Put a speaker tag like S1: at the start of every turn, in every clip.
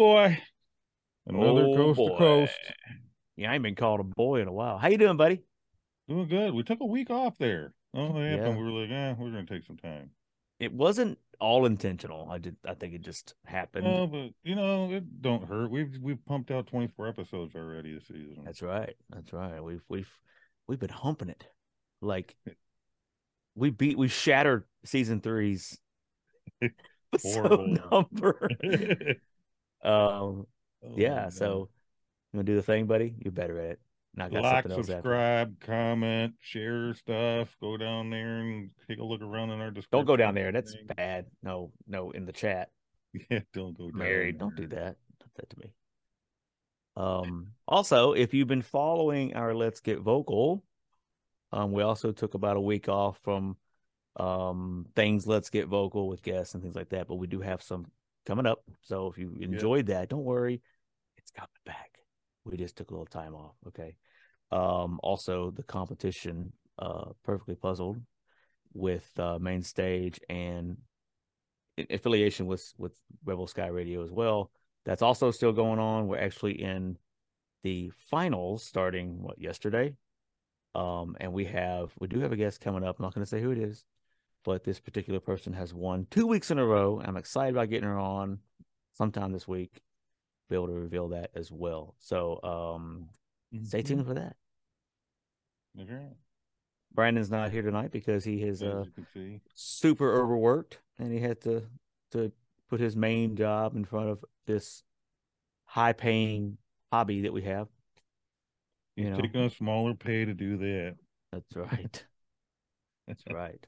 S1: Boy. Another
S2: Oh,
S1: coast
S2: boy.
S1: to coast.
S2: Yeah, I ain't been called a boy in a while. How you doing, buddy?
S1: Doing good. We took a week off there. Oh, what happened?
S2: Yeah.
S1: We were like, eh, we're gonna take some time.
S2: It wasn't all intentional. I did. I think it just happened.
S1: Oh, but you know, it don't hurt. We've we've pumped out 24 episodes already this season.
S2: That's right. That's right. We've we've we've been humping it. Like we beat we shattered season three's episode
S1: Horrible.
S2: number. um
S1: Oh,
S2: yeah,
S1: man.
S2: so you wanna do the thing, buddy? You're better at it. Got
S1: like,
S2: else after.
S1: subscribe, comment, share stuff. Go down there and take a look around in our description.
S2: Don't go down there. That's bad. No, no, in the chat.
S1: Yeah, don't go down
S2: Married. Don't do that. Don't do that to me. Um also, if you've been following our Let's Get Vocal, um, we also took about a week off from um things Let's Get Vocal with guests and things like that, but we do have some coming up. So if you enjoyed that, don't worry, it's coming back. We just took a little time off. Okay. Um, also the competition, uh, perfectly puzzled with uh main stage and in affiliation with with Rebel Sky Radio as well. That's also still going on. We're actually in the finals starting what yesterday. Um, and we have we do have a guest coming up. I'm not going to say who it is, but this particular person has won two weeks in a row. I'm excited about getting her on sometime this week. Be able to reveal that as well. So um, stay
S1: Mhm.
S2: tuned for that.
S1: Right.
S2: Brandon's not here tonight because he is uh, super overworked and he had to to put his main job in front of this high paying hobby that we have.
S1: He's
S2: you know.
S1: taking a smaller pay to do that.
S2: That's right. That's right.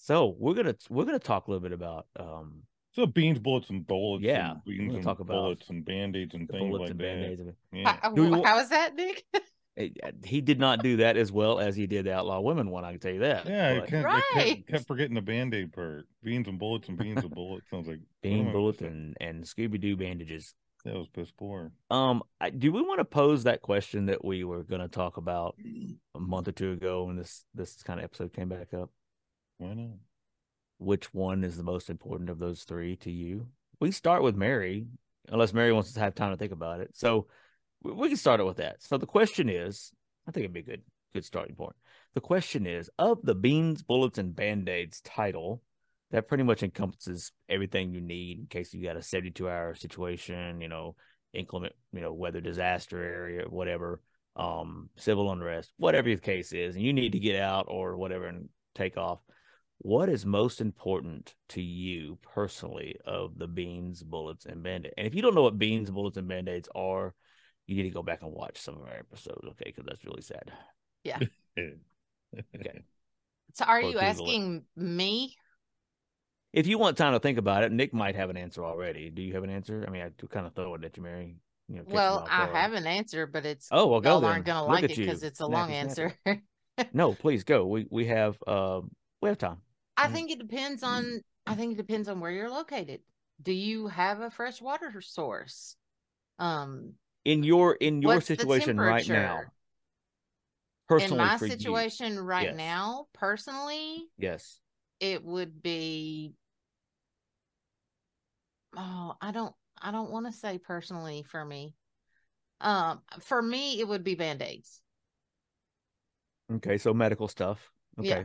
S2: So we're gonna we're gonna talk a little bit about um
S1: So beans, bullets, and bullets.
S2: Yeah,
S1: and
S2: we're
S1: beans
S2: gonna
S1: and
S2: talk about
S1: bullets and band-aids and things like
S2: and
S1: that. Yeah.
S3: How,
S2: Do you-
S3: how is that, Nick?
S2: Eh, He did not do that as well as he did the Outlaw Women one. I can tell you that.
S1: Yeah,
S2: But
S1: kept, I kept,
S3: Right.
S1: kept forgetting the band-aid part. Beans and bullets and beans and bullets. Sounds like
S2: Bean bullets and and Scooby Doo bandages.
S1: That was piss poor.
S2: Um, I- do we want to pose that question that we were going to talk about a month or two ago when this this kind of episode came back up?
S1: Why not?
S2: which one is the most important of those three to you? We start with Mary, unless Mary wants to have time to think about it. So we- can start it with that. So the question is, I think it'd be a good good starting point. The question is, of the beans, bullets, and band-aids title, that pretty much encompasses everything you need in case you got a 72 hour situation, you know, inclement, you know, weather disaster area, whatever, um, civil unrest, whatever the case is, and you need to get out or whatever and take off what is most important to you personally of the beans, bullets, and band-aid? And if you don't know what beans, bullets, and band-aids are, you need to go back and watch some of our episodes, okay? Because that's really sad. Yeah. okay.
S3: So are
S2: Or
S3: you
S2: Google it.
S3: asking me?
S2: If you want time to think about it, Nick might have an answer already. Do you have an answer? I mean, I do kind of throw it at you, Mary. You know,
S3: Well, I
S2: guard.
S3: have an answer, but it's
S2: Oh, well, go
S3: y'all
S2: then.
S3: aren't gonna like it because it's a
S2: snappy
S3: long
S2: snappy.
S3: answer.
S2: No, please go. We we have uh we have time.
S3: I think it depends
S2: Mm.
S3: on I think it depends on where you're located. Do you have a fresh water source? Um
S2: In your in your situation right now, personally
S3: in my
S2: for you,
S3: situation right
S2: Yes.
S3: now, personally,
S2: yes.
S3: it would be oh, I don't I don't want to say personally for me. Um for me it would be band-aids.
S2: Okay, so medical stuff. Okay.
S3: Yeah.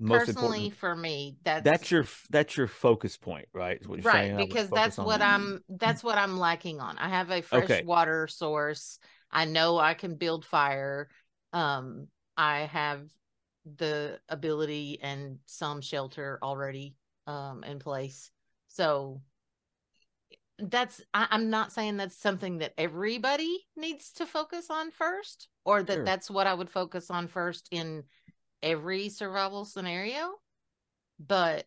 S2: Most
S3: personally
S2: important.
S3: for me that's
S2: That's your that's your focus point, right? what you're
S3: right because that's what
S2: that.
S3: i'm that's what i'm lacking on i have a fresh
S2: Okay.
S3: water source i know i can build fire um i have the ability and some shelter already um in place so that's I, i'm not saying that's something that everybody needs to focus on first or that
S2: Sure.
S3: that's what i would focus on first in every survival scenario but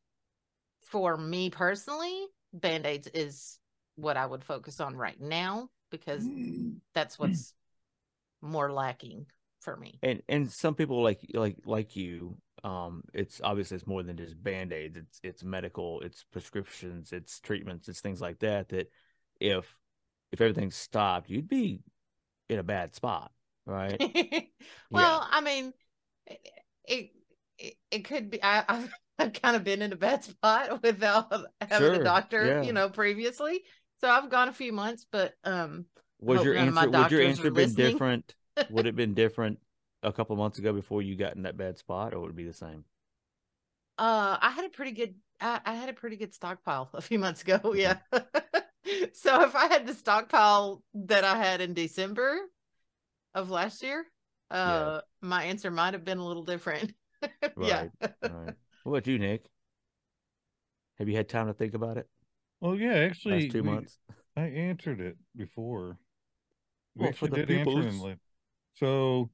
S3: for me personally, band aids is what I would focus on right now because that's what's more lacking for me.
S2: And and some people like like like you, um, it's obviously it's more than just band aids. It's it's medical, it's prescriptions, it's treatments, it's things like that. That if if everything stopped, you'd be in a bad spot, right?
S3: well, I mean, it, it it could be. I, I've I've kind of been in a bad spot without having
S2: Sure,
S3: a doctor,
S2: yeah.
S3: you know, previously. so I've gone a few months, but um,
S2: Was your
S3: none of my
S2: answer would your answer been
S3: listening.
S2: different? would it have been different a couple months ago before you got in that bad spot, or would it be the same?
S3: uh, I had a pretty good, I, I had a pretty good stockpile a few months ago. Yeah. so if I had the stockpile that I had in December of last year, uh, my answer might have been a little different. yeah.
S2: Right. What about you, Nick? Have you had time to think about it?
S1: Well, yeah, actually,
S2: Last two
S1: we-
S2: months.
S1: I answered it before. We
S2: Well, for
S1: actually
S2: the
S1: did answer it in
S2: peoples.
S1: So,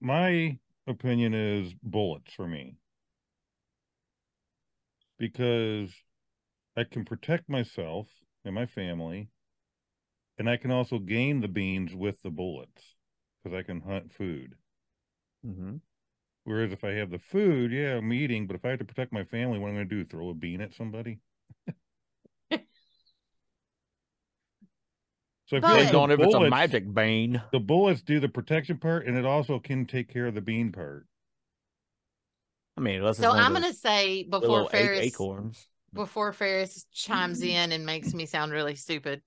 S1: my opinion is bullets for me because I can protect myself and my family, and I can also gain the beans with the bullets because I can hunt food.
S2: hmm
S1: Whereas if I have the food, yeah, I'm eating, but if I have to protect my family, what am I going to do? Throw a bean at somebody? so I feel
S3: But-
S1: like
S2: Depends
S1: the
S2: on if it's a magic bean.
S1: the bullets do the protection part and it also can take care of the bean part
S2: I mean, unless
S3: So
S2: one
S3: I'm going to say before Farris,
S2: acorns.
S3: before Farris chimes in and makes me sound really stupid,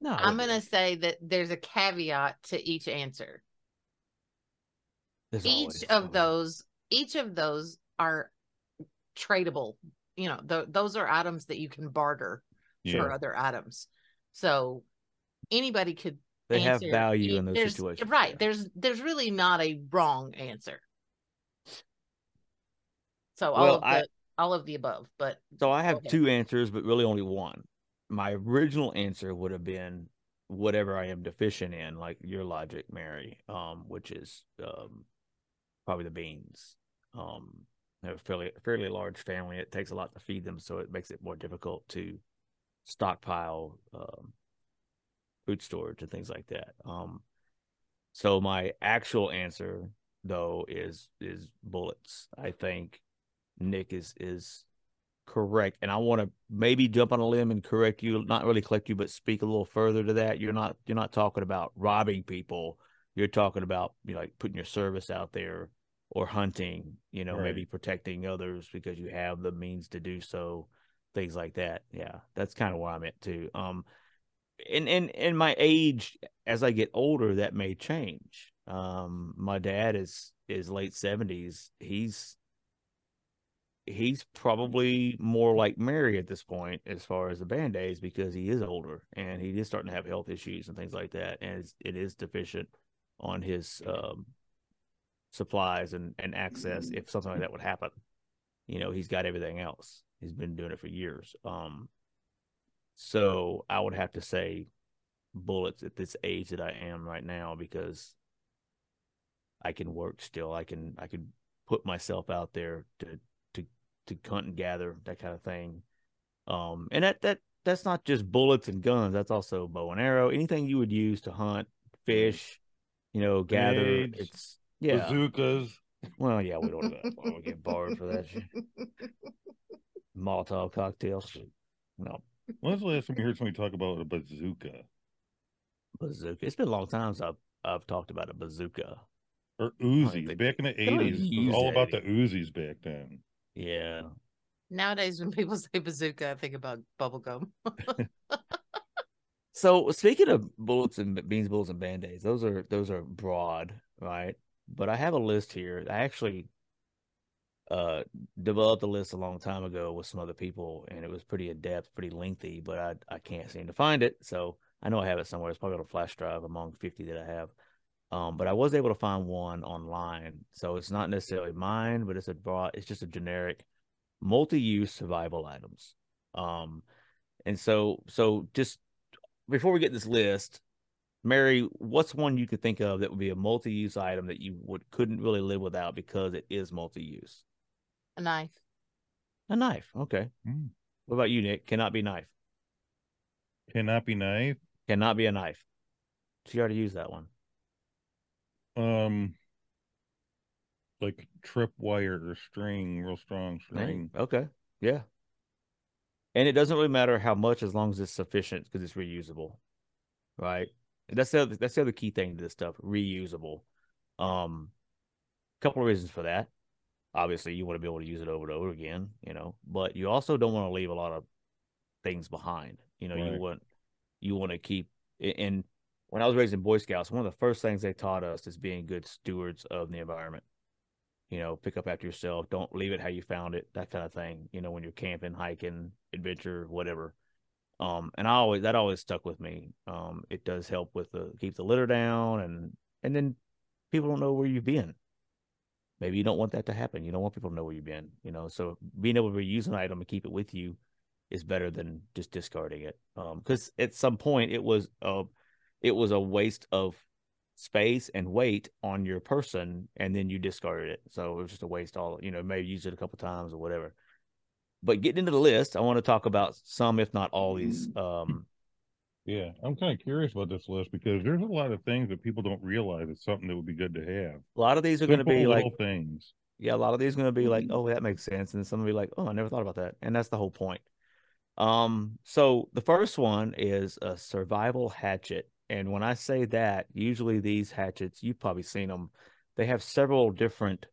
S2: No,
S3: I'm going to say that there's a caveat to each answer.
S2: There's
S3: each of those each of those are tradable you know th- those are items that you can barter for other items so anybody could
S2: They have value in those
S3: there's-
S2: situations.
S3: right
S2: yeah.
S3: there's there's really not a wrong answer so all
S2: Well,
S3: of the
S2: I-
S3: all of the above but
S2: So I have two answers, but really only one. My original answer would have been whatever I am deficient in, like your logic, Mary, um, which is um, probably the beans. Um, they're a fairly fairly large family. It takes a lot to feed them, so it makes it more difficult to stockpile um, food storage and things like that. Um, so my actual answer, though, is is bullets. I think Nick is is correct, and I want to maybe jump on a limb and correct you, not really correct you, but speak a little further to that. You're not you're not talking about robbing people. You're talking about you know, like putting your service out there or hunting. You know,
S1: Right.
S2: maybe protecting others because you have the means to do so. Things like that. Yeah, that's kind of where I'm at too. Um, and and in my age, as I get older, that may change. Um, my dad is is late seventies. He's he's probably more like Mary at this point as far as the band aids because he is older and he is starting to have health issues and things like that, and it is deficient on his um, supplies and and access if something like that would happen. You know, he's got everything else. He's been doing it for years. Um, so I would have to say bullets at this age that I am right now because I can work still. I can I can put myself out there to to hunt and gather that kind of thing. Um, and that that that's not just bullets and guns. That's also bow and arrow. Anything you would use to hunt, fish, you know, gather.
S1: Grenades,
S2: It's yeah.
S1: bazookas
S2: Well, yeah, we don't we get borrowed for that shit. Molotov cocktails. No
S1: when's the last time you heard somebody talk about a bazooka
S2: bazooka. It's been a long time since I've I've talked about a bazooka.
S1: or uzis back in the 80s it was all about the uzis back then
S2: Yeah.
S3: nowadays when people say bazooka i think about bubblegum
S2: So speaking of bullets and beans, bullets and band-aids, those are those are broad, right? But I have a list here. I actually uh developed a list a long time ago with some other people and it was pretty in depth, pretty lengthy, but I I can't seem to find it. So I know I have it somewhere. It's probably on a flash drive among 50 that I have. Um, but I was able to find one online. So it's not necessarily mine, but it's a broad it's just a generic multi-use survival items. Um and so so just before we get this list, Mary, what's one you could think of that would be a multi-use item that you would couldn't really live without because it is multi-use?
S3: a knife
S2: A knife. Okay.
S1: Mm.
S2: What about you, Nick? Cannot be knife.
S1: cannot be knife
S2: Cannot be a knife. She already used that one.
S1: Um like trip wire or string real strong string
S2: Okay. Yeah. And it doesn't really matter how much as long as it's sufficient because it's reusable. Right. That's the other, that's the other key thing to this stuff. Reusable. Um a couple of reasons for that. Obviously, you want to be able to use it over and over again, you know, but you also don't want to leave a lot of things behind. You know, you want you want to keep. And when I was raised in Boy Scouts, one of the first things they taught us is being good stewards of the environment. You know, pick up after yourself. Don't leave it how you found it. That kind of thing. You know, when you're camping, hiking, adventure, whatever. Um, and I always that always stuck with me. Um, it does help with the keep the litter down, and and then people don't know where you've been. Maybe you don't want that to happen. You don't want people to know where you've been. You know, so being able to reuse an item and keep it with you is better than just discarding it. Um, because at some point it was a it was a waste of space and weight on your person, and then you discarded it. So it was just a waste. All you know, maybe use it a couple times or whatever but getting into the list, I want to talk about some, if not all, these. Um,
S1: yeah, I'm kind of curious about this list because there's a lot of things that people don't realize it's something that would be good to have.
S2: A lot of these are going to be like
S1: things.
S2: Yeah, a lot of these are going to be like, oh, that makes sense, and some will be like, oh, I never thought about that, and that's the whole point. Um, so the first one is a survival hatchet, and when I say that, usually these hatchets, you've probably seen them. They have several different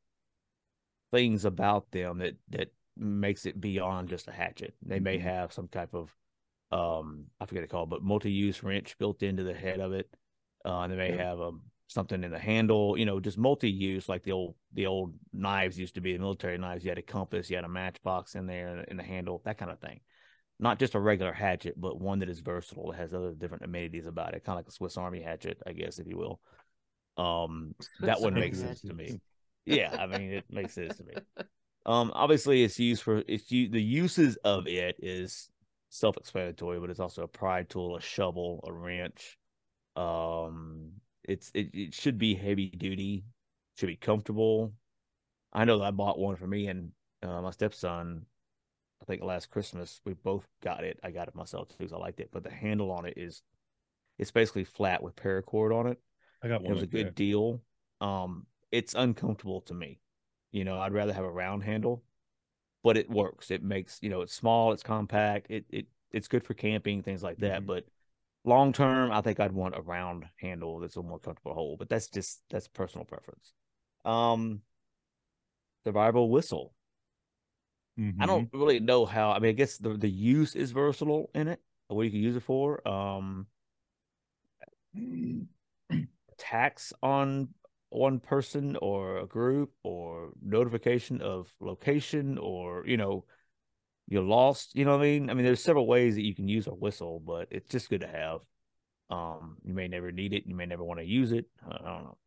S2: things about them that that makes it beyond just a hatchet. They may mm-hmm. have some type of um I forget to call it, but multi-use wrench built into the head of it. Uh, they may yeah. have um something in the handle, you know, just multi-use like the old the old knives used to be, the military knives. You had a compass, you had a matchbox in there in the handle, that kind of thing. Not just a regular hatchet, but one that is versatile, that has other different amenities about it, kind of like a Swiss Army hatchet, I guess, if you will. Um, that would make sense to me. Yeah, I mean, it makes sense to me. Um, obviously, it's used for it's you, the uses of it is self-explanatory, but it's also a pry tool, a shovel, a wrench. Um, it's it, it should be heavy duty, should be comfortable. I know that I bought one for me and uh, my stepson. I think last Christmas we both got it. I got it myself too because I liked it. But the handle on it is, it's basically flat with paracord on it.
S1: I got one.
S2: It was like a good that. deal. Um, it's uncomfortable to me. You know, I'd rather have a round handle, but it works. It makes you know it's small, it's compact, it it it's good for camping things like that. Mm-hmm. But long term, I think I'd want a round handle that's a more comfortable to hold. But that's just that's personal preference. Um, survival whistle. Mm-hmm. I don't really know how. I mean, I guess the the use is versatile in it. What you can use it for. Um, tax on one person or a group or notification of location or you know you're lost you know what i mean i mean there's several ways that you can use a whistle but it's just good to have um you may never need it you may never want to use it i don't know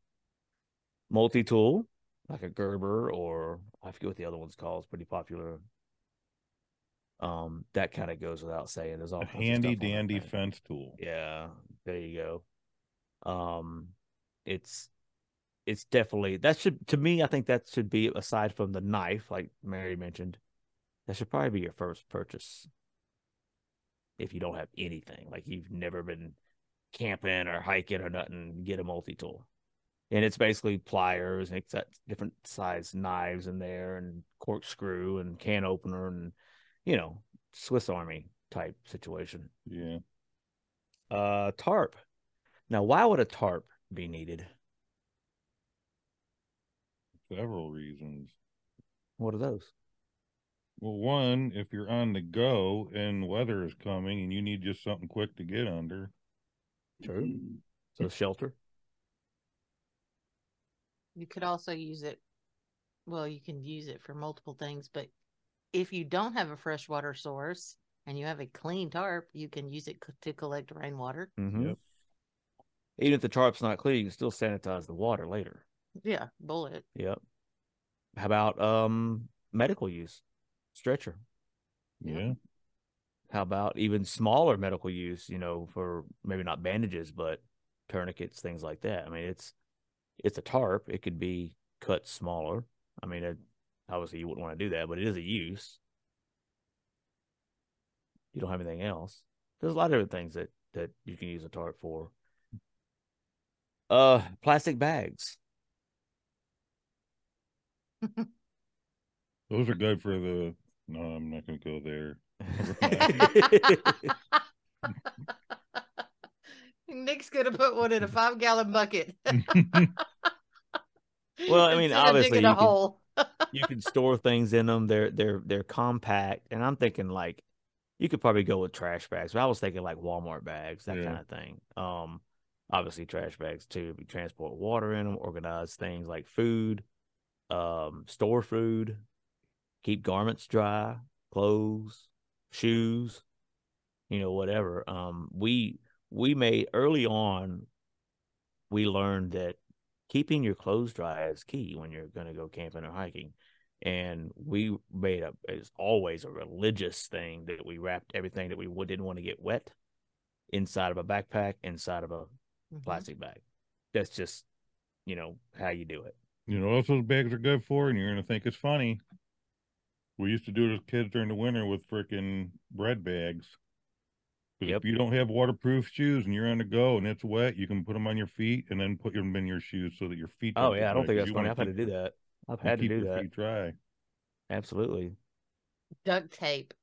S2: multi-tool like a gerber or i forget what the other one's called it's pretty popular um that kind of goes without saying there's all
S1: a handy dandy fence tool
S2: yeah there you go um it's it's definitely that should to me. I think that should be aside from the knife, like Mary mentioned, that should probably be your first purchase. If you don't have anything, like you've never been camping or hiking or nothing, get a multi tool. And it's basically pliers and it's got different size knives in there and corkscrew and can opener and you know, Swiss Army type situation.
S1: Yeah.
S2: Uh tarp. Now why would a tarp be needed?
S1: several reasons.
S2: What are those?
S1: Well, one, if you're on the go and weather is coming and you need just something quick to get under.
S2: True. So shelter.
S3: You could also use it. Well, you can use it for multiple things, but if you don't have a freshwater source and you have a clean tarp, you can use it to collect rainwater.
S2: Mm-hmm. Yep. Even if the tarp's not clean, you can still sanitize the water later.
S3: Yeah, bullet.
S2: Yep. How about um medical use? Stretcher.
S1: Yeah.
S2: How about even smaller medical use, you know, for maybe not bandages, but tourniquets, things like that. I mean, it's it's a tarp. It could be cut smaller. I mean, it, obviously you wouldn't want to do that, but it is a use. You don't have anything else. There's a lot of different things that that you can use a tarp for. Uh, plastic bags.
S1: Those are good for the. No, I'm not going to go there.
S3: Nick's gonna put one in a five gallon bucket.
S2: well, I mean, obviously, you can, you can store things in them. They're they're they're compact, and I'm thinking like you could probably go with trash bags. But I was thinking like Walmart bags, that
S1: Yeah.
S2: kind of thing. Um, obviously trash bags too. We transport water in them, organize things like food, um, store food, keep garments dry, clothes, shoes, you know, whatever. Um, we we made early on. We learned that keeping your clothes dry is key when you're going to go camping or hiking and we made a it's always a religious thing that we wrapped everything that we didn't want to get wet inside of a backpack inside of a
S3: Mhm.
S2: plastic bag that's just you know how you do it
S1: You know what else those bags are good for? And you're gonna think it's funny. We used to do it as kids during the winter with freaking bread bags. 'Cause
S2: Yep.
S1: If you don't have waterproof shoes and you're on the go and it's wet, you can put them on your feet and then put them in your shoes so that your feet.
S2: oh
S1: get
S2: yeah i don't think that's
S1: you
S2: funny
S1: wanna
S2: i've had to do that i've had to
S1: keep
S2: do
S1: your
S2: that
S1: feet dry.
S2: absolutely
S3: Duct tape.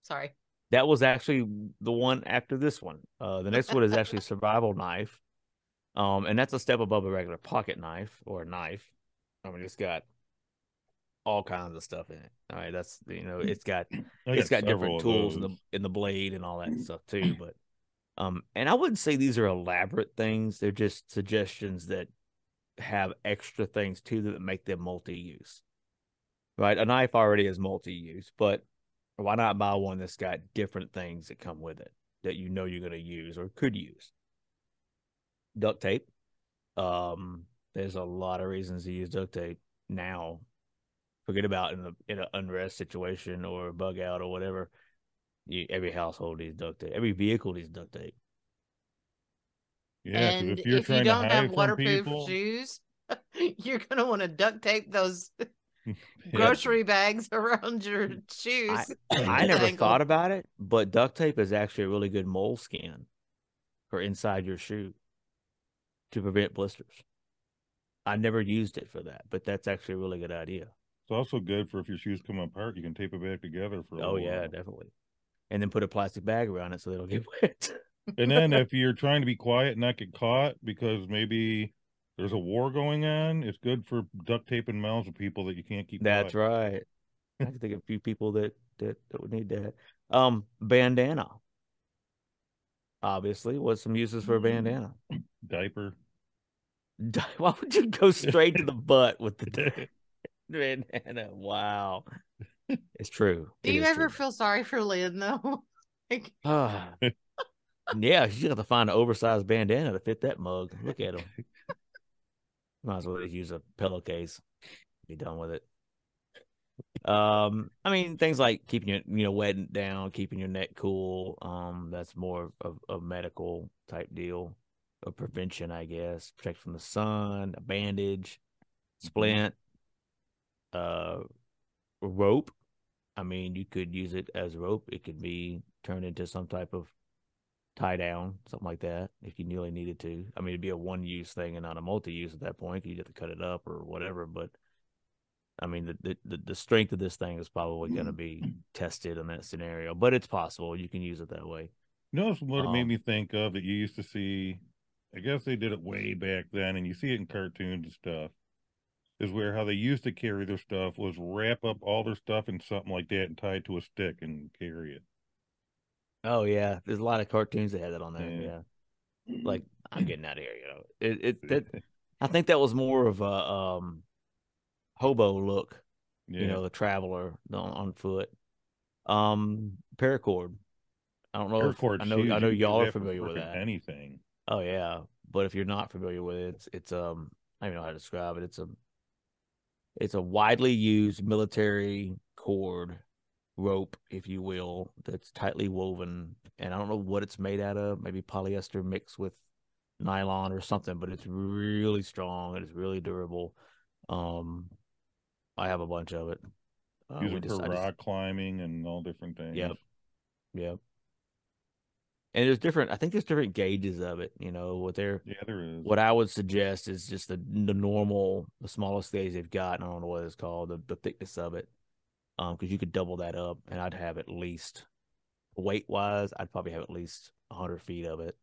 S3: Sorry.
S2: that was actually the one after this one uh the next one is actually survival knife um and that's a step above a regular pocket knife or a knife i mean it's got all kinds of stuff in it all right that's you know it's got it's got different tools in the in the blade and all that stuff too. But um, and I wouldn't say these are elaborate things. They're just suggestions that have extra things to them that make them multi-use. Right, a knife already is multi-use, but why not buy one that's got different things that come with it that you know you're going to use or could use? Duct tape. Um, there's a lot of reasons to use duct tape now forget about in a in an unrest situation or a bug out or whatever. You, every household needs duct tape. Every vehicle needs duct tape.
S1: Yeah, 'cause
S3: and
S1: if you're
S3: if
S1: trying
S3: you don't
S1: hide
S3: have waterproof
S1: people,
S3: shoes, you're gonna want to duct tape those
S1: Yeah.
S3: grocery bags around your shoes.
S2: I never
S3: Angle.
S2: thought about it, but duct tape is actually a really good mole moleskin for inside your shoe to prevent blisters. I never used it for that, but that's actually a really good idea.
S1: It's also good for if your shoes come apart, you can tape it back together for a
S2: Oh yeah,
S1: while.
S2: definitely. And then put a plastic bag around it so they don't get wet.
S1: And then if you're trying to be quiet and not get caught because maybe there's a war going on, it's good for duct taping mouths of people that you can't keep
S2: That's
S1: caught.
S2: right. I can think of a few people that that, that would need that. Um, bandana. Obviously, what's some uses for a bandana?
S1: Diaper.
S2: Why would you go straight to the butt with the bandana? Wow, it's true.
S3: Do
S2: It
S3: you ever
S2: true.
S3: feel sorry for Lynn though? like,
S2: Ah. yeah, she's gonna have to find an oversized bandana to fit that mug. Look at him. Might as well just use a pillowcase. Be done with it. Um, I mean, things like keeping your you know wetting down, keeping your neck cool. Um, that's more of a medical type deal, a prevention, I guess. Protect from the sun, a bandage, splint, uh, rope. I mean, you could use it as rope. It could be turned into some type of tie down, something like that, if you really needed to. I mean, it'd be a one use thing and not a multi use at that point. You'd have to cut it up or whatever. But I mean, the the, the, strength of this thing is probably going to be tested in that scenario, but it's possible you can use it that way.
S1: You know what it made
S2: Um,
S1: me think of that you used to see? I guess they did it way back then, and you see it in cartoons and stuff. Is where how they used to carry their stuff was wrap up all their stuff in something like that and tie it to a stick and carry it.
S2: Oh yeah, there's a lot of cartoons that had that on there.
S1: Yeah.
S2: Yeah, like I'm getting out of here. You know, it it that I think that was more of a um hobo look.
S1: yeah.
S2: You know, the traveler on, on foot. Um, paracord. I don't know. If,
S1: Paracord
S2: I know. I know y'all are familiar with that.
S1: Anything.
S2: Oh yeah, but if you're not familiar with it, it's it's um I don't even know how to describe it. It's a it's a widely used military cord rope, if you will, that's tightly woven, and I don't know what it's made out of. Maybe polyester mixed with nylon or something, but it's really strong and it's really durable. Um, I have a bunch of it. Uh,
S1: Use it for
S2: just-
S1: rock climbing and all different things.
S2: Yep. Yep. And there's different. I think there's different gauges of it. You know what they're
S1: Yeah, there is.
S2: what I would suggest is just the the normal, the smallest gauge they've got. I don't know what it's called, the, the thickness of it. Um, because you could double that up, and I'd have at least weight wise, I'd probably have at least hundred feet of it,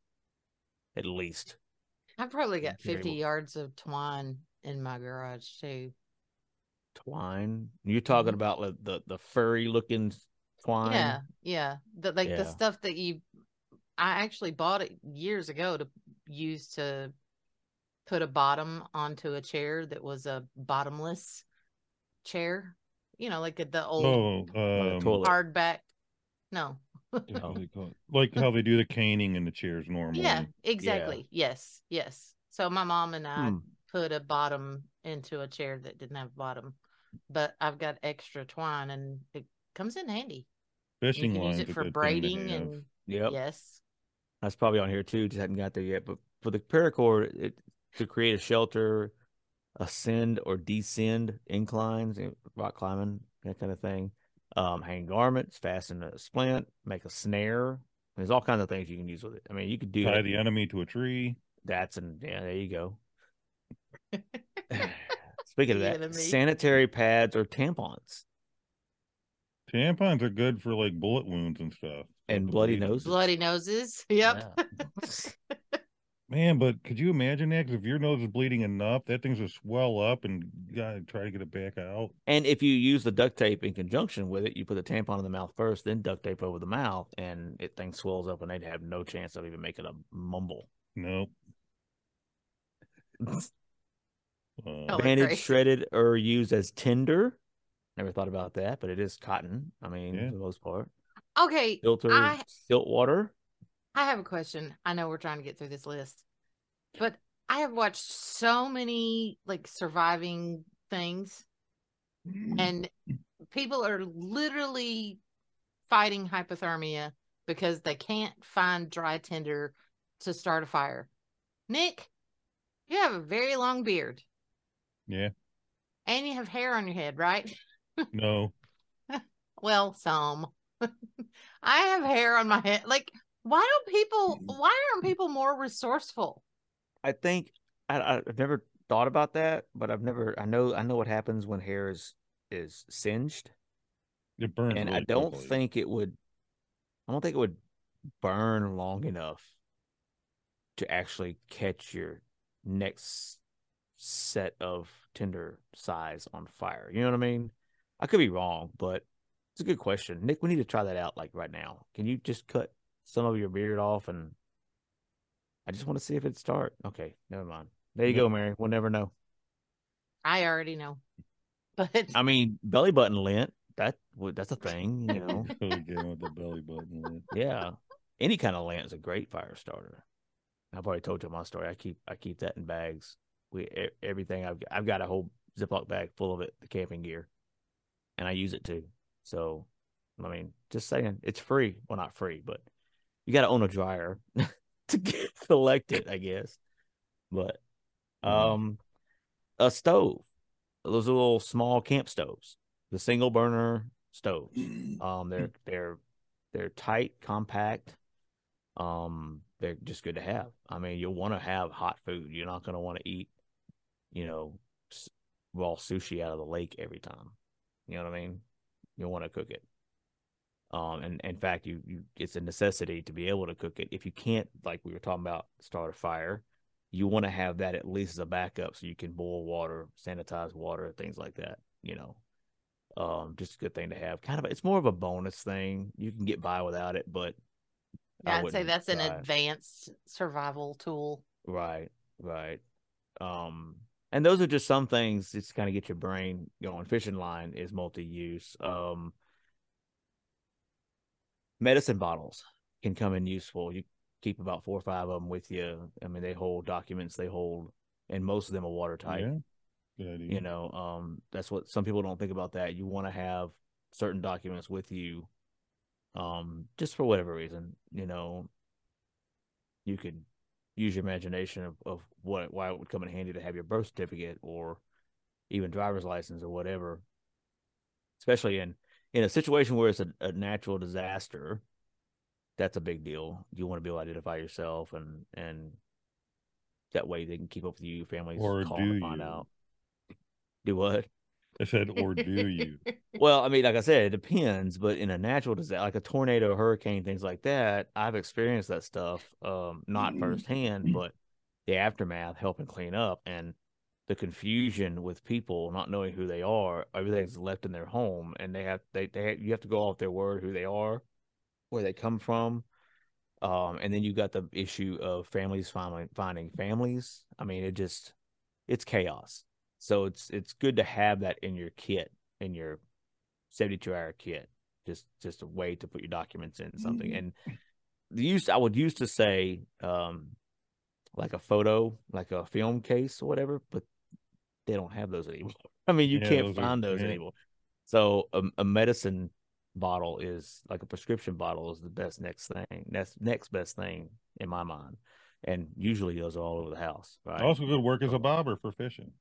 S2: at least.
S3: I've probably got 50
S2: well.
S3: yards of twine in my garage too.
S2: Twine. You're talking
S3: Mhm.
S2: about like, the the furry looking twine.
S3: Yeah, yeah. The like the stuff that you I actually bought it years ago to use to put a bottom onto a chair that was a bottomless chair. You know, like the old
S1: Oh, um,
S3: hardback. No.
S1: what do they call it? like how they do the caning in the chairs normally.
S3: Yeah, exactly. Yes, yes. So my mom and I
S2: Hmm.
S3: put a bottom into a chair that didn't have a bottom, but I've got extra twine and it comes in handy. You
S1: Fishing
S3: can use it for
S1: good thing to
S3: braiding and
S2: Yep.
S3: yes.
S2: That's probably on here too. Just hadn't got there yet. But for the paracord, it to create a shelter, ascend or descend inclines, rock climbing, that kind of thing. Um, hang garments, fasten a splint, make a snare. There's all kinds of things you can use with it. I mean, you could do
S1: Tie
S2: it.
S1: the enemy to a tree.
S2: That's and yeah, there you go. Speaking of
S3: The
S2: that,
S3: enemy.
S2: sanitary pads or tampons
S1: Tampons are good for like bullet wounds and stuff.
S2: And bloody noses.
S3: Bloody noses. Yep.
S2: Yeah.
S1: Man, but could you imagine that? 'Cause if your nose is bleeding enough, that thing's gonna swell up and you gotta try to get it back out.
S2: And if you use the duct tape in conjunction with it, you put the tampon in the mouth first, then duct tape over the mouth, and it thing swells up, and they'd have no chance of even making a mumble.
S1: Nope. Uh,
S3: Oh,
S2: Banded,
S3: great.
S2: shredded, or used as tinder. Never thought about that, but it is cotton. I mean,
S1: Yeah.
S2: for the most part,
S3: Okay.
S2: filtered
S3: I-
S2: silt water.
S3: I have a question. I know we're trying to get through this list, but I have watched so many like surviving things, and people are literally fighting hypothermia because they can't find dry tinder to start a fire. Nick, you have a very long beard
S1: yeah.
S3: and you have hair on your head, right?
S1: No.
S3: Well, some. I have hair on my head. Like, why don't people? Hmm. Why aren't people more resourceful?
S2: I think I, I- I've never thought about that, but I've never. I know. I know what happens when hair is is singed.
S1: It burns.
S2: and I don't
S1: quickly.
S2: think it would. I don't think it would burn long enough to actually catch your next set of tinder size on fire. You know what I mean? I could be wrong, but it's a good question. Nick, we need to try that out like right now. Can you just cut some of your beard off and I just want to see if it start. Okay, never mind. There you
S1: Yep.
S2: go, Mary. We'll never know.
S3: I already know, but
S2: I mean, belly button lint, that that's a thing, you know.
S1: Again with the belly button. lid.
S2: Yeah, any kind of lint is a great fire starter. I've already told you my story. I keep I keep that in bags. We e- everything I've I've got a whole Ziploc bag full of it, the camping gear, and I use it too. So, I mean, just saying, it's free. Well, not free, but you got to own a dryer to get it, I guess. But,
S1: Mhm.
S2: um, a stove. Those little small camp stoves, the single burner stoves. Um, they're they're they're tight, compact. Um, they're just good to have. I mean, you'll want to have hot food. You're not going to want to eat, you know, raw sushi out of the lake every time. You know what I mean? You'll want to cook it. Um, and in fact, you you it's a necessity to be able to cook it. If you can't, like we were talking about, start a fire, you want to have that at least as a backup, so you can boil water, sanitize water, things like that. You know, um, just a good thing to have. Kind of, it's more of a bonus thing. You can get by without it, but
S3: yeah, I'd say that's an
S2: try it.
S3: advanced survival tool.
S2: Right, right. Um, and those are just some things just kind of get your brain going. Fishing line is multi-use. Um, medicine bottles can come in useful. You keep about four or five of them with you. I mean, they hold documents. They hold, and most of them are watertight.
S1: Yeah. Good.
S2: You know, um, that's what some people don't think about. That you want to have certain documents with you, um, just for whatever reason. You know, you could use your imagination of, of what why it would come in handy to have your birth certificate or even driver's license or whatever. Especially in in a situation where it's a, a natural disaster, that's a big deal. You want to be able to identify yourself and and that way they can keep up with you, your family's
S1: Or
S2: calling
S1: do
S2: to find
S1: you?
S2: out. Do what?
S1: I said, or do you?
S2: Well, I mean, like I said, it depends. But in a natural disaster, like a tornado, hurricane, things like that, I've experienced that stuff. Um, not firsthand, but the aftermath, helping clean up, and the confusion with people not knowing who they are. Everything's left in their home, and they have they they have, you have to go off their word who they are, where they come from, um, and then you got the issue of families finding finding families. I mean, it just it's chaos. So it's it's good to have that in your kit in your 72 hour kit just just a way to put your documents in something
S1: Mm.
S2: and the used i would used to say um like a photo like a film case or whatever but they don't have those anymore i mean you
S1: Yeah,
S2: can't
S1: those are-
S2: find those
S1: yeah.
S2: anymore so a, a medicine bottle is like a prescription bottle is the best next thing that's next best thing in my mind and usually those are all over the house right
S1: Also, could work as a bobber for fishing.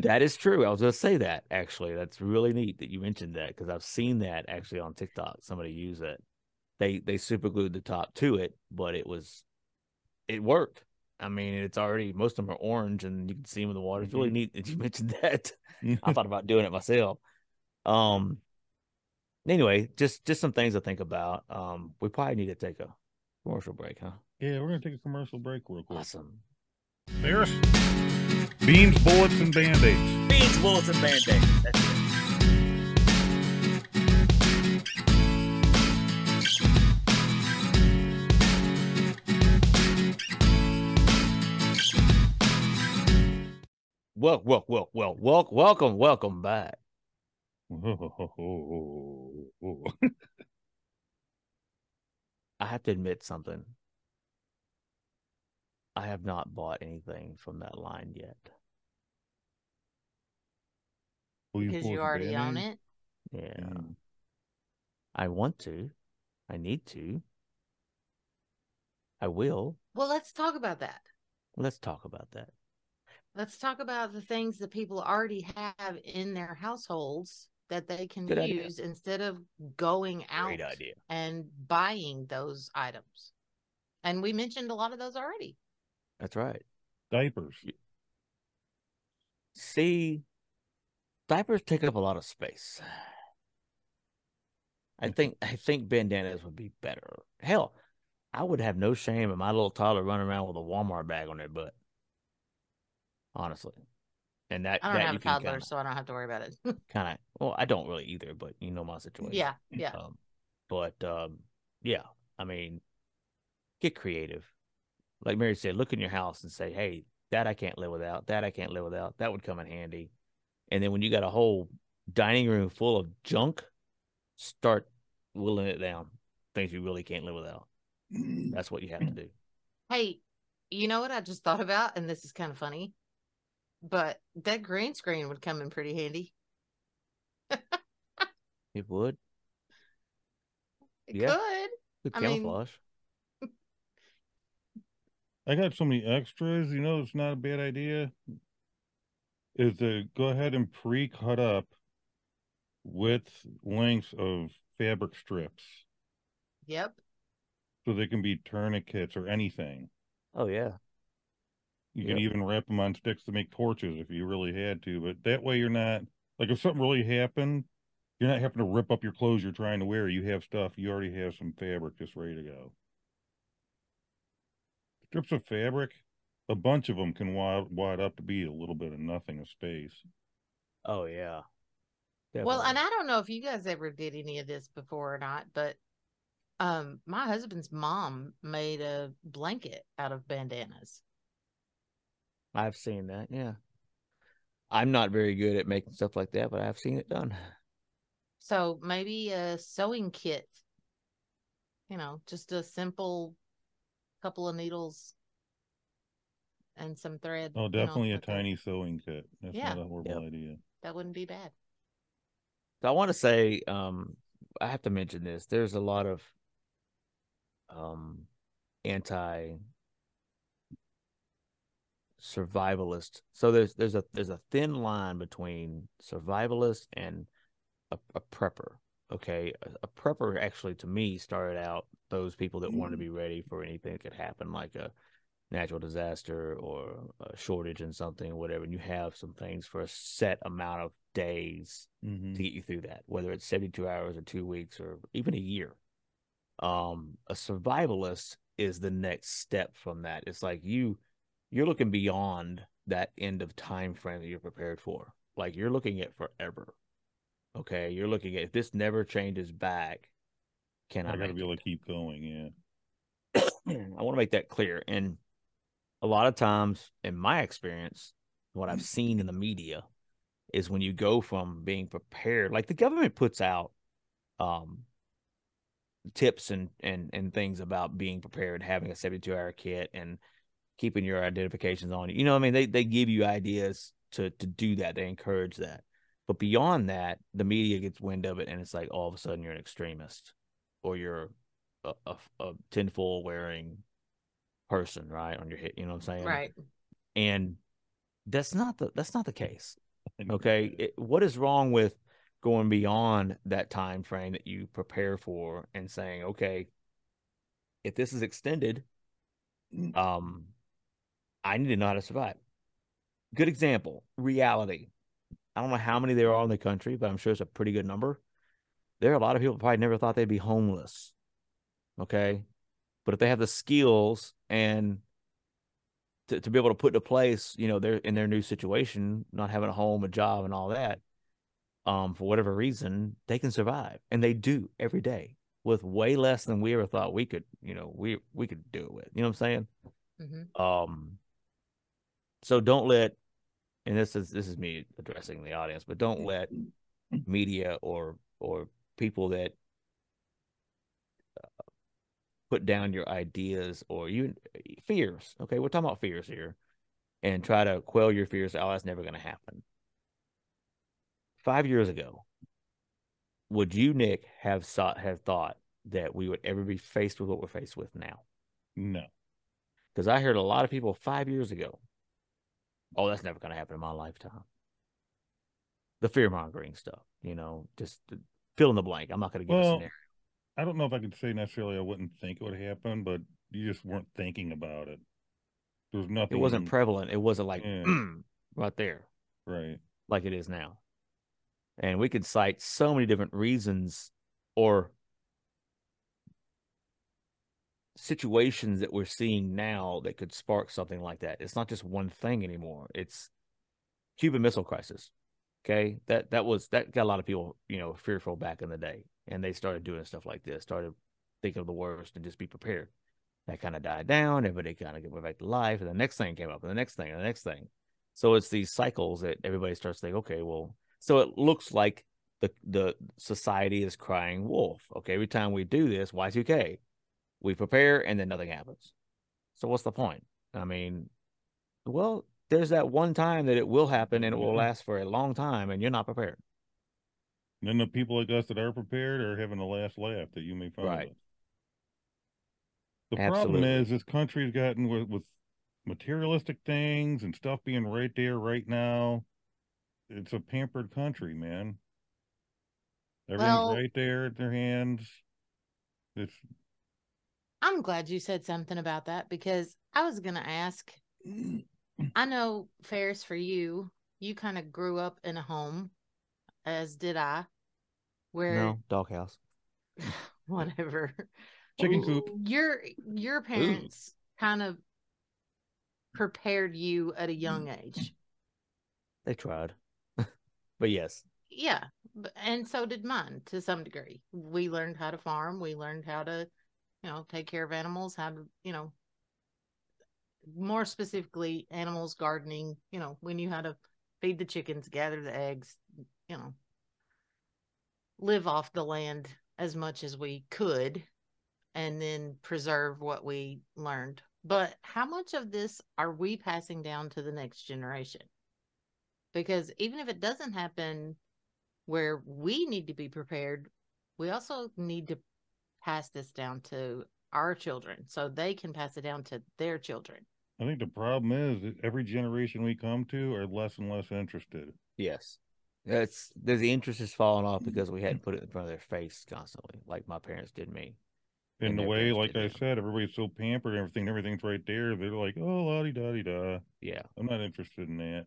S2: That is true. I was going to say that actually. That's really neat that you mentioned that because I've seen that actually on TikTok. Somebody use it. They they super glued the top to it, but it was it worked. I mean, it's already most of them are orange, and you can see them in the water. It's really neat that you mentioned that. I thought about doing it myself. Um. Anyway, just just some things to think about. Um, we probably need to take a commercial break, huh?
S1: yeah, we're gonna take a commercial break real quick.
S2: Awesome.
S1: There's beans, bullets, and band-aids.
S2: Beans, bullets, and band-aids. That's it. Well, well, well, well, wel- welcome, welcome back. I have to admit something. I have not bought anything from that line yet.
S1: Will
S3: because
S1: pull
S3: you
S1: the
S3: already own it.
S2: Yeah.
S1: Mm.
S2: I want to. I need to. I will.
S3: Well, let's talk about that.
S2: Let's talk about that.
S3: Let's talk about the things that people already have in their households that they can
S2: Good idea.
S3: use instead of going out
S2: idea.
S3: and buying those items. And we mentioned a lot of those already.
S2: That's right.
S1: Diapers.
S2: See, diapers take up a lot of space. I think I think bandanas would be better. Hell, I would have no shame in my little toddler running around with a Walmart bag on their butt. Honestly, and that
S3: I don't
S2: that
S3: have
S2: you
S3: a toddler,
S2: kinda,
S3: so I don't have to worry about it.
S2: kind of. Well, I don't really either, but you know my situation.
S3: yeah, yeah.
S2: Um, but um, yeah, I mean, get creative. Like Mary said, look in your house and say, "Hey, that I can't live without. That I can't live without. That would come in handy." And then when you got a whole dining room full of junk, start whittling it down. Things you really can't live without. Mm. That's what you have to do.
S3: Hey, you know what I just thought about? And this is kind of funny, but that green screen would come in pretty handy.
S2: It would.
S3: It
S2: Yeah.
S3: could.
S2: Good
S3: I mean-
S2: camouflage.
S1: I got so many extras. You know, it's not a bad idea. Is to go ahead and pre-cut up width lengths of fabric strips
S3: Yep.
S1: so they can be tourniquets or anything.
S2: oh yeah.
S1: You can even wrap them on sticks to make torches if you really had to. But that way, you're not like if something really happened, you're not having to rip up your clothes you're trying to wear. You have stuff. You already have some fabric just ready to go. Strips of fabric, a bunch of them can wad, wad up to be a little bit of nothing of space.
S2: Oh yeah.
S3: Well, and I don't know if you guys ever did any of this before or not, but um my husband's mom made a blanket out of bandanas.
S2: I've seen that. Yeah. I'm not very good at making stuff like that, but I've seen it done.
S3: So maybe a sewing kit. You know, just a simple couple of needles and some thread.
S1: Oh,
S3: you know,
S1: definitely a
S3: like that.
S1: tiny sewing kit. That's
S3: Yeah.
S1: not a horrible
S2: Yep.
S1: idea.
S3: That wouldn't be bad.
S2: So I want to say, um, I have to mention this. There's a lot of um anti survivalist. So there's there's a there's a thin line between survivalist and a, a prepper. Okay, a, a prepper actually to me started out those people that want to be ready for anything that could happen, like a natural disaster or a shortage in something whatever. And you have some things for a set amount of days
S1: Mm-hmm.
S2: to get you through that, whether it's 72 hours or two weeks or even a year. Um, a survivalist is the next step from that. It's like you you're looking beyond that end of time frame that you're prepared for. Like you're looking at forever. Okay, you're looking at if this never changes back, can I,
S1: I gotta be able to keep going. Yeah.
S2: I want to make that clear. And a lot of times, in my experience, what I've seen in the media is when you go from being prepared, like the government puts out um, tips and and and things about being prepared, having a 72 hour kit, and keeping your identifications on you. You know, what I mean, they they give you ideas to to do that. They encourage that. But beyond that, the media gets wind of it, and it's like all of a sudden you're an extremist, or you're a, a, a tinfoil wearing person, right? On your head. you know what I'm saying?
S3: Right.
S2: And that's not the that's not the case. Okay, it, what is wrong with going beyond that time frame that you prepare for and saying, okay, if this is extended, um, I need to know how to survive. Good example, reality. I don't know how many there are in the country, but I'm sure it's a pretty good number. There are a lot of people who probably never thought they'd be homeless. Okay. But if they have the skills and to, to be able to put into place, you know, they're in their new situation, not having a home, a job, and all that, um, for whatever reason, they can survive. And they do every day with way less than we ever thought we could, you know, we we could do it with. You know what I'm saying?
S3: hmm
S2: Um, so don't let, and this is this is me addressing the audience, but don't let media or or people that uh, put down your ideas or you fears. Okay, we're talking about fears here, and try to quell your fears. Oh, that's never going to happen. Five years ago, would you, Nick, have sought have thought that we would ever be faced with what we're faced with now?
S1: No.
S2: Because I heard a lot of people five years ago, oh, that's never going to happen in my lifetime. The fear mongering stuff, you know, just fill in the blank. I'm not going to give a
S1: Well,
S2: scenario.
S1: I don't know if I could say necessarily I wouldn't think it would happen, but you just weren't thinking about it. There was
S2: It wasn't prevalent. It wasn't like
S1: Yeah.
S2: Mm, right there,
S1: right.
S2: like it is now. And we could cite so many different reasons or situations that we're seeing now that could spark something like that. It's not just one thing anymore. It's Cuban Missile Crisis. Okay, that that was that got a lot of people you know fearful back in the day, and they started doing stuff like this, started thinking of the worst and just be prepared. That kind of died down. Everybody kind of went back to life, and the next thing came up, and the next thing, and the next thing. So it's these cycles that everybody starts to think, okay, well, so it looks like the the society is crying wolf. Okay, every time we do this, Y2K, we prepare and then nothing happens. So what's the point? I mean, well, there's that one time that it will happen and it will
S1: mm-hmm.
S2: last for a long time and you're not prepared.
S1: And then the people like us that are prepared are having the last laugh that you may find.
S2: Right.
S1: us. The problem is this country country's gotten with, with materialistic things and stuff being right there right now. It's a pampered country, man. Everything's
S3: Well-
S1: right there at their hands. It's
S3: I'm glad you said something about that because I was going to ask. I know, Farris, for you, you kind of grew up in a home, as did I, where
S2: No, doghouse.
S3: whatever.
S1: Chicken coop.
S3: Your your parents kind of prepared you at a young age.
S2: They tried. but yes.
S3: Yeah, and so did mine to some degree. We learned how to farm. We learned how to, you know, take care of animals. How to, you know, more specifically, animals, gardening. You know, we knew how to feed the chickens, gather the eggs. You know, live off the land as much as we could, and then preserve what we learned. But how much of this are we passing down to the next generation? Because even if it doesn't happen where we need to be prepared, we also need to pass this down to our children so they can pass it down to their children.
S1: I think the problem is that every generation we come to are less and less interested.
S2: Yes. That's there's the interest is falling off because we hadn't put it in front of their face constantly, like my parents did me.
S1: In the way, like I
S2: them.
S1: said, everybody's so pampered, everything, everything's right there. They're like, oh, la di da di da.
S2: Yeah.
S1: I'm not interested in that.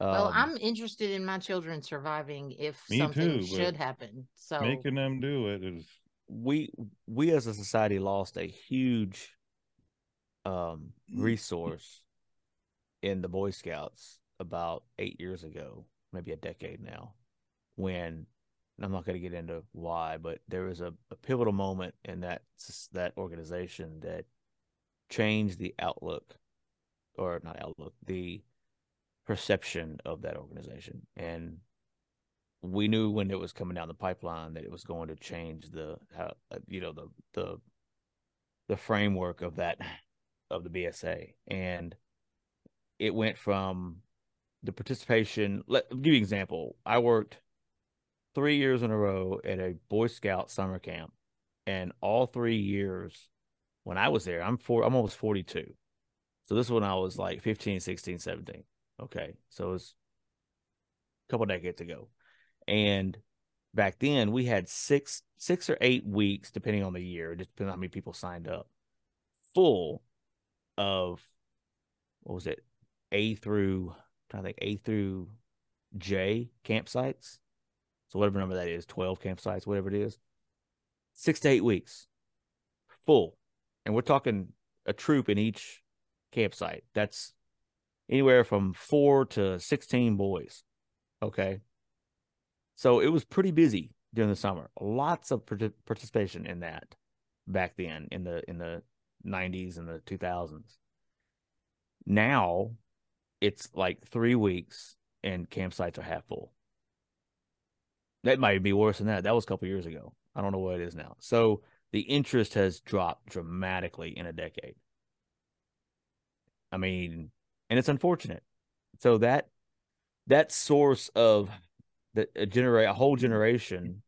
S3: well,
S2: Um,
S3: I'm interested in my children surviving if something
S1: too,
S3: should happen. So
S1: Making them do it is
S2: we we as a society lost a huge um resource in the Boy Scouts about eight years ago, maybe a decade now, when I'm not going to get into why, but there was a, a pivotal moment in that that organization that changed the outlook, or not outlook, the perception of that organization, and we knew when it was coming down the pipeline that it was going to change the how you know the the the framework of that of the BSA, and it went from the participation. Let me give you an example. I worked three years in a row at a Boy Scout summer camp, and all three years when I was there, I'm four, I'm almost 42. So this is when I was like 15, 16, 17. Okay, so it's a couple decades ago, and back then we had six six or eight weeks, depending on the year, just depending on how many people signed up, full of what was it, A through to think A through J campsites. So whatever number that is, 12 campsites, whatever it is, six to eight weeks full. And we're talking a troop in each campsite. That's anywhere from four to 16 boys. Okay. So it was pretty busy during the summer. Lots of participation in that back then in the in the 90s and the 2000s. Now it's like 3 weeks and campsites are half full. That might be worse than that. That was a couple years ago. I don't know what it is now. So the interest has dropped dramatically in a decade. I mean, and it's unfortunate. So that that source of the a generate a whole generation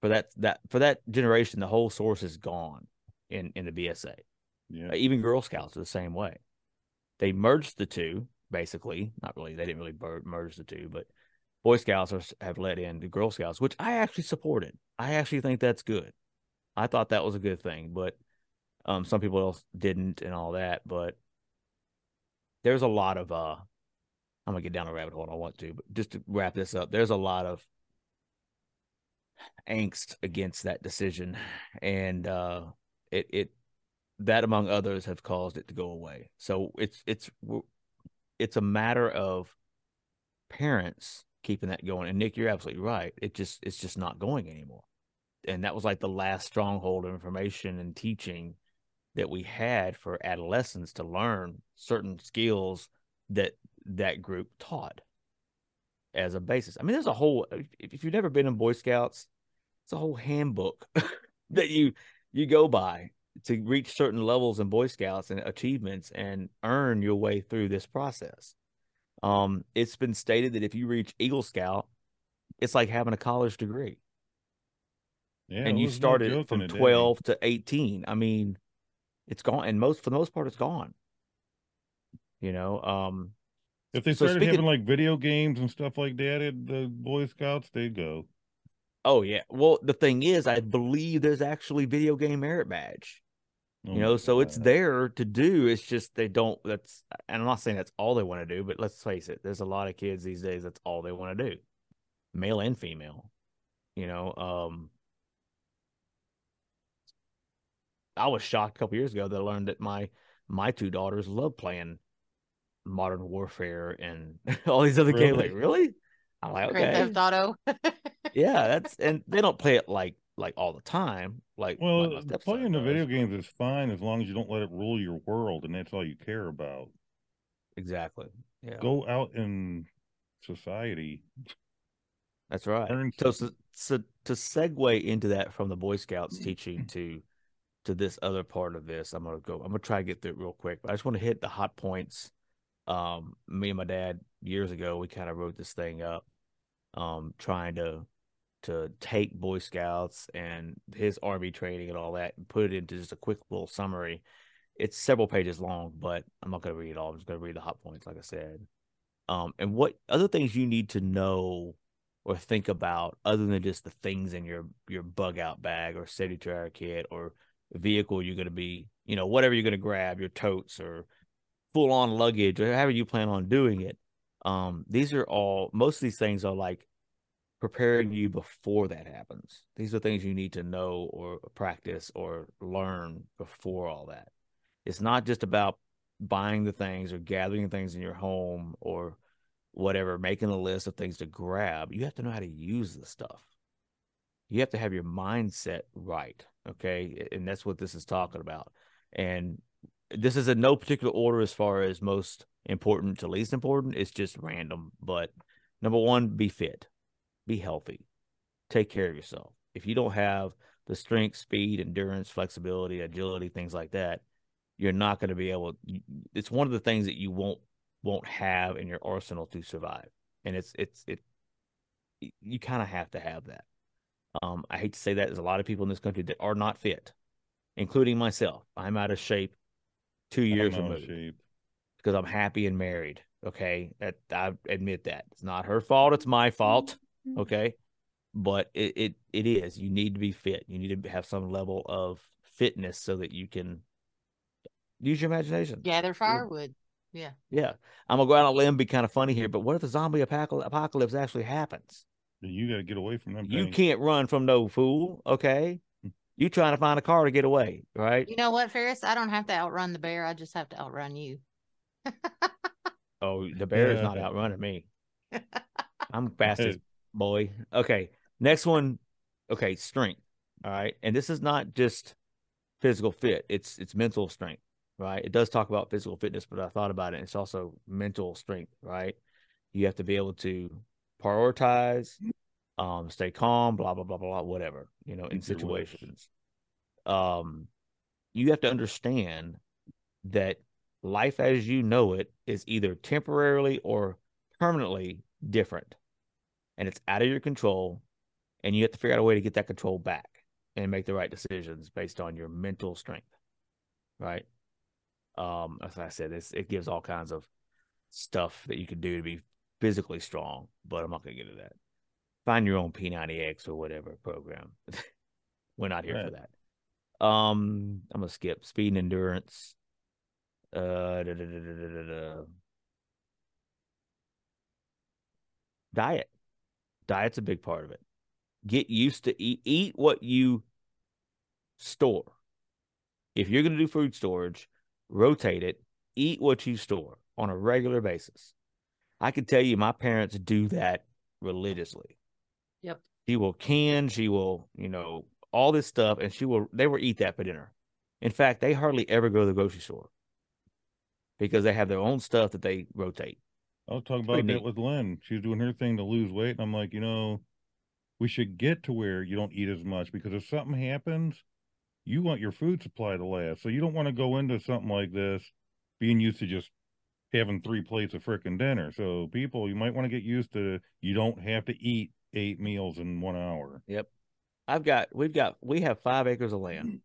S2: for that that for that generation, the whole source is gone in in the BSA. Yeah. Uh, even Girl Scouts are the same way. They merged the two basically. Not really. They didn't really merge the two, but Boy Scouts are, have let in the Girl Scouts, which I actually supported. I actually think that's good. I thought that was a good thing, but um, some people else didn't and all that. But there's a lot of uh, I'm gonna get down a rabbit hole. I want to, but just to wrap this up, there's a lot of angst against that decision, and uh, it it that among others have caused it to go away. So it's it's it's a matter of parents keeping that going. And Nick, you're absolutely right. It just it's just not going anymore. And that was like the last stronghold of information and teaching that we had for adolescents to learn certain skills that that group taught as a basis. I mean, there's a whole if you've never been in Boy Scouts, it's a whole handbook that you you go by to reach certain levels in Boy Scouts and achievements and earn your way through this process. Um, it's been stated that if you reach Eagle Scout, it's like having a college degree. Yeah, and you started no from 12 to 18. I mean, it's gone. And most, for the most part, it's gone. You know, um,
S1: if they so started having like video games and stuff like that at the Boy Scouts, they'd go.
S2: Oh yeah. Well, the thing is, I believe there's actually video game merit badge. Oh you know, so God. it's there to do. It's just they don't. That's and I'm not saying that's all they want to do, but let's face it. There's a lot of kids these days. That's all they want to do, male and female. You know, um, I was shocked a couple years ago that I learned that my my two daughters love playing Modern Warfare and all these other really? games. Like, really? I'm like, okay. Grand
S3: Theft Auto.
S2: yeah, that's and they don't play it like like all the time. Like,
S1: well, playing the video games is fine as long as you don't let it rule your world, and that's all you care about.
S2: Exactly. Yeah.
S1: Go out in society.
S2: That's right. So, so, so to segue into that from the Boy Scouts teaching to to this other part of this, I'm gonna go. I'm gonna try to get through it real quick, but I just want to hit the hot points. Um, me and my dad years ago, we kind of wrote this thing up, um, trying to to take Boy Scouts and his Army training and all that and put it into just a quick little summary. It's several pages long, but I'm not going to read it all. I'm just going to read the hot points, like I said. Um, and what other things you need to know or think about other than just the things in your your bug out bag or city tracker kit or vehicle you're going to be, you know, whatever you're going to grab, your totes or full on luggage or however you plan on doing it. Um, these are all most of these things are like preparing you before that happens. These are things you need to know or practice or learn before all that. It's not just about buying the things or gathering things in your home or whatever, making a list of things to grab, you have to know how to use the stuff. You have to have your mindset right. Okay. And that's what this is talking about. And this is in no particular order as far as most important to least important. It's just random. But number one, be fit, be healthy, take care of yourself. If you don't have the strength, speed, endurance, flexibility, agility, things like that, you're not going to be able. It's one of the things that you won't won't have in your arsenal to survive, and it's it's it. You kind of have to have that. Um, I hate to say that there's a lot of people in this country that are not fit, including myself. I'm out of shape, two years removed, because I'm happy and married. Okay, that, I admit that it's not her fault; it's my fault. Mm-hmm. Okay, but it, it it is. You need to be fit. You need to have some level of fitness so that you can use your imagination.
S3: Gather firewood. Yeah.
S2: Yeah. I'm gonna go out on a limb, be kind of funny here, but what if the zombie apocalypse actually happens?
S1: You got to get away from them.
S2: You things. can't run from no fool. Okay. Hmm. You trying to find a car to get away, right?
S3: You know what, Farris? I don't have to outrun the bear. I just have to outrun you.
S2: oh, the bear yeah. is not outrunning me. I'm fastest boy. Okay. Next one. Okay. Strength. All right. And this is not just physical fit. It's, it's mental strength right? It does talk about physical fitness, but I thought about it. It's also mental strength, right? You have to be able to prioritize, um, stay calm, blah blah blah blah, whatever you know, in situations. Um, you have to understand that life as you know it is either temporarily or permanently different, and it's out of your control, and you have to figure out a way to get that control back and make the right decisions based on your mental strength, right? Um, as I said, it gives all kinds of stuff that you can do to be physically strong, but I'm not going to get into that. Find your own P90X or whatever program. We're not here right. for that. Um, I'm gonna skip speed and endurance. Uh, da, da, da, diet. Diet's a big part of it. Get used to eat eat what you store. If you're gonna do food storage, rotate it, eat what you store on a regular basis. I can tell you my parents do that religiously.
S3: Yep.
S2: She will can, she will, you know, all this stuff, and she will they will eat that for dinner. In fact, they hardly ever go to the grocery store because they have their own stuff that they rotate.
S1: I was talking about neat. with Lynn. She was doing her thing to lose weight, and I'm like, you know, we should get to where you don't eat as much because if something happens, you want your food supply to last. So you don't want to go into something like this being used to just having three plates of freaking dinner. So people, you might want to get used to you don't have to eat eight meals in one hour.
S2: Yep. I've got we've got we have five acres of land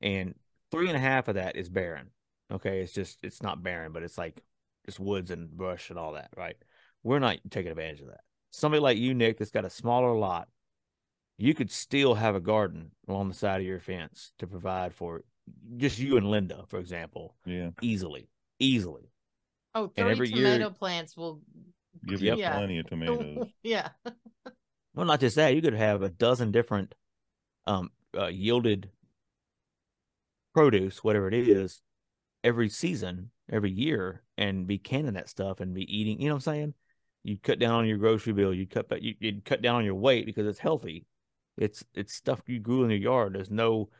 S2: and three and a half of that is barren. Okay. It's just it's not barren, but it's like just woods and brush and all that, right? We're not taking advantage of that. Somebody like you, Nick, that's got a smaller lot you could still have a garden along the side of your fence to provide for just you and Linda, for example.
S1: Yeah.
S2: Easily. Easily.
S3: Oh, three and every tomato year, plants will
S1: give you yeah. plenty of tomatoes.
S3: yeah.
S2: well, not just that, you could have a dozen different um uh, yielded produce, whatever it is, every season, every year, and be canning that stuff and be eating. You know what I'm saying? You cut down on your grocery bill. You cut, you you cut down on your weight because it's healthy. It's it's stuff you grew in your yard. There's no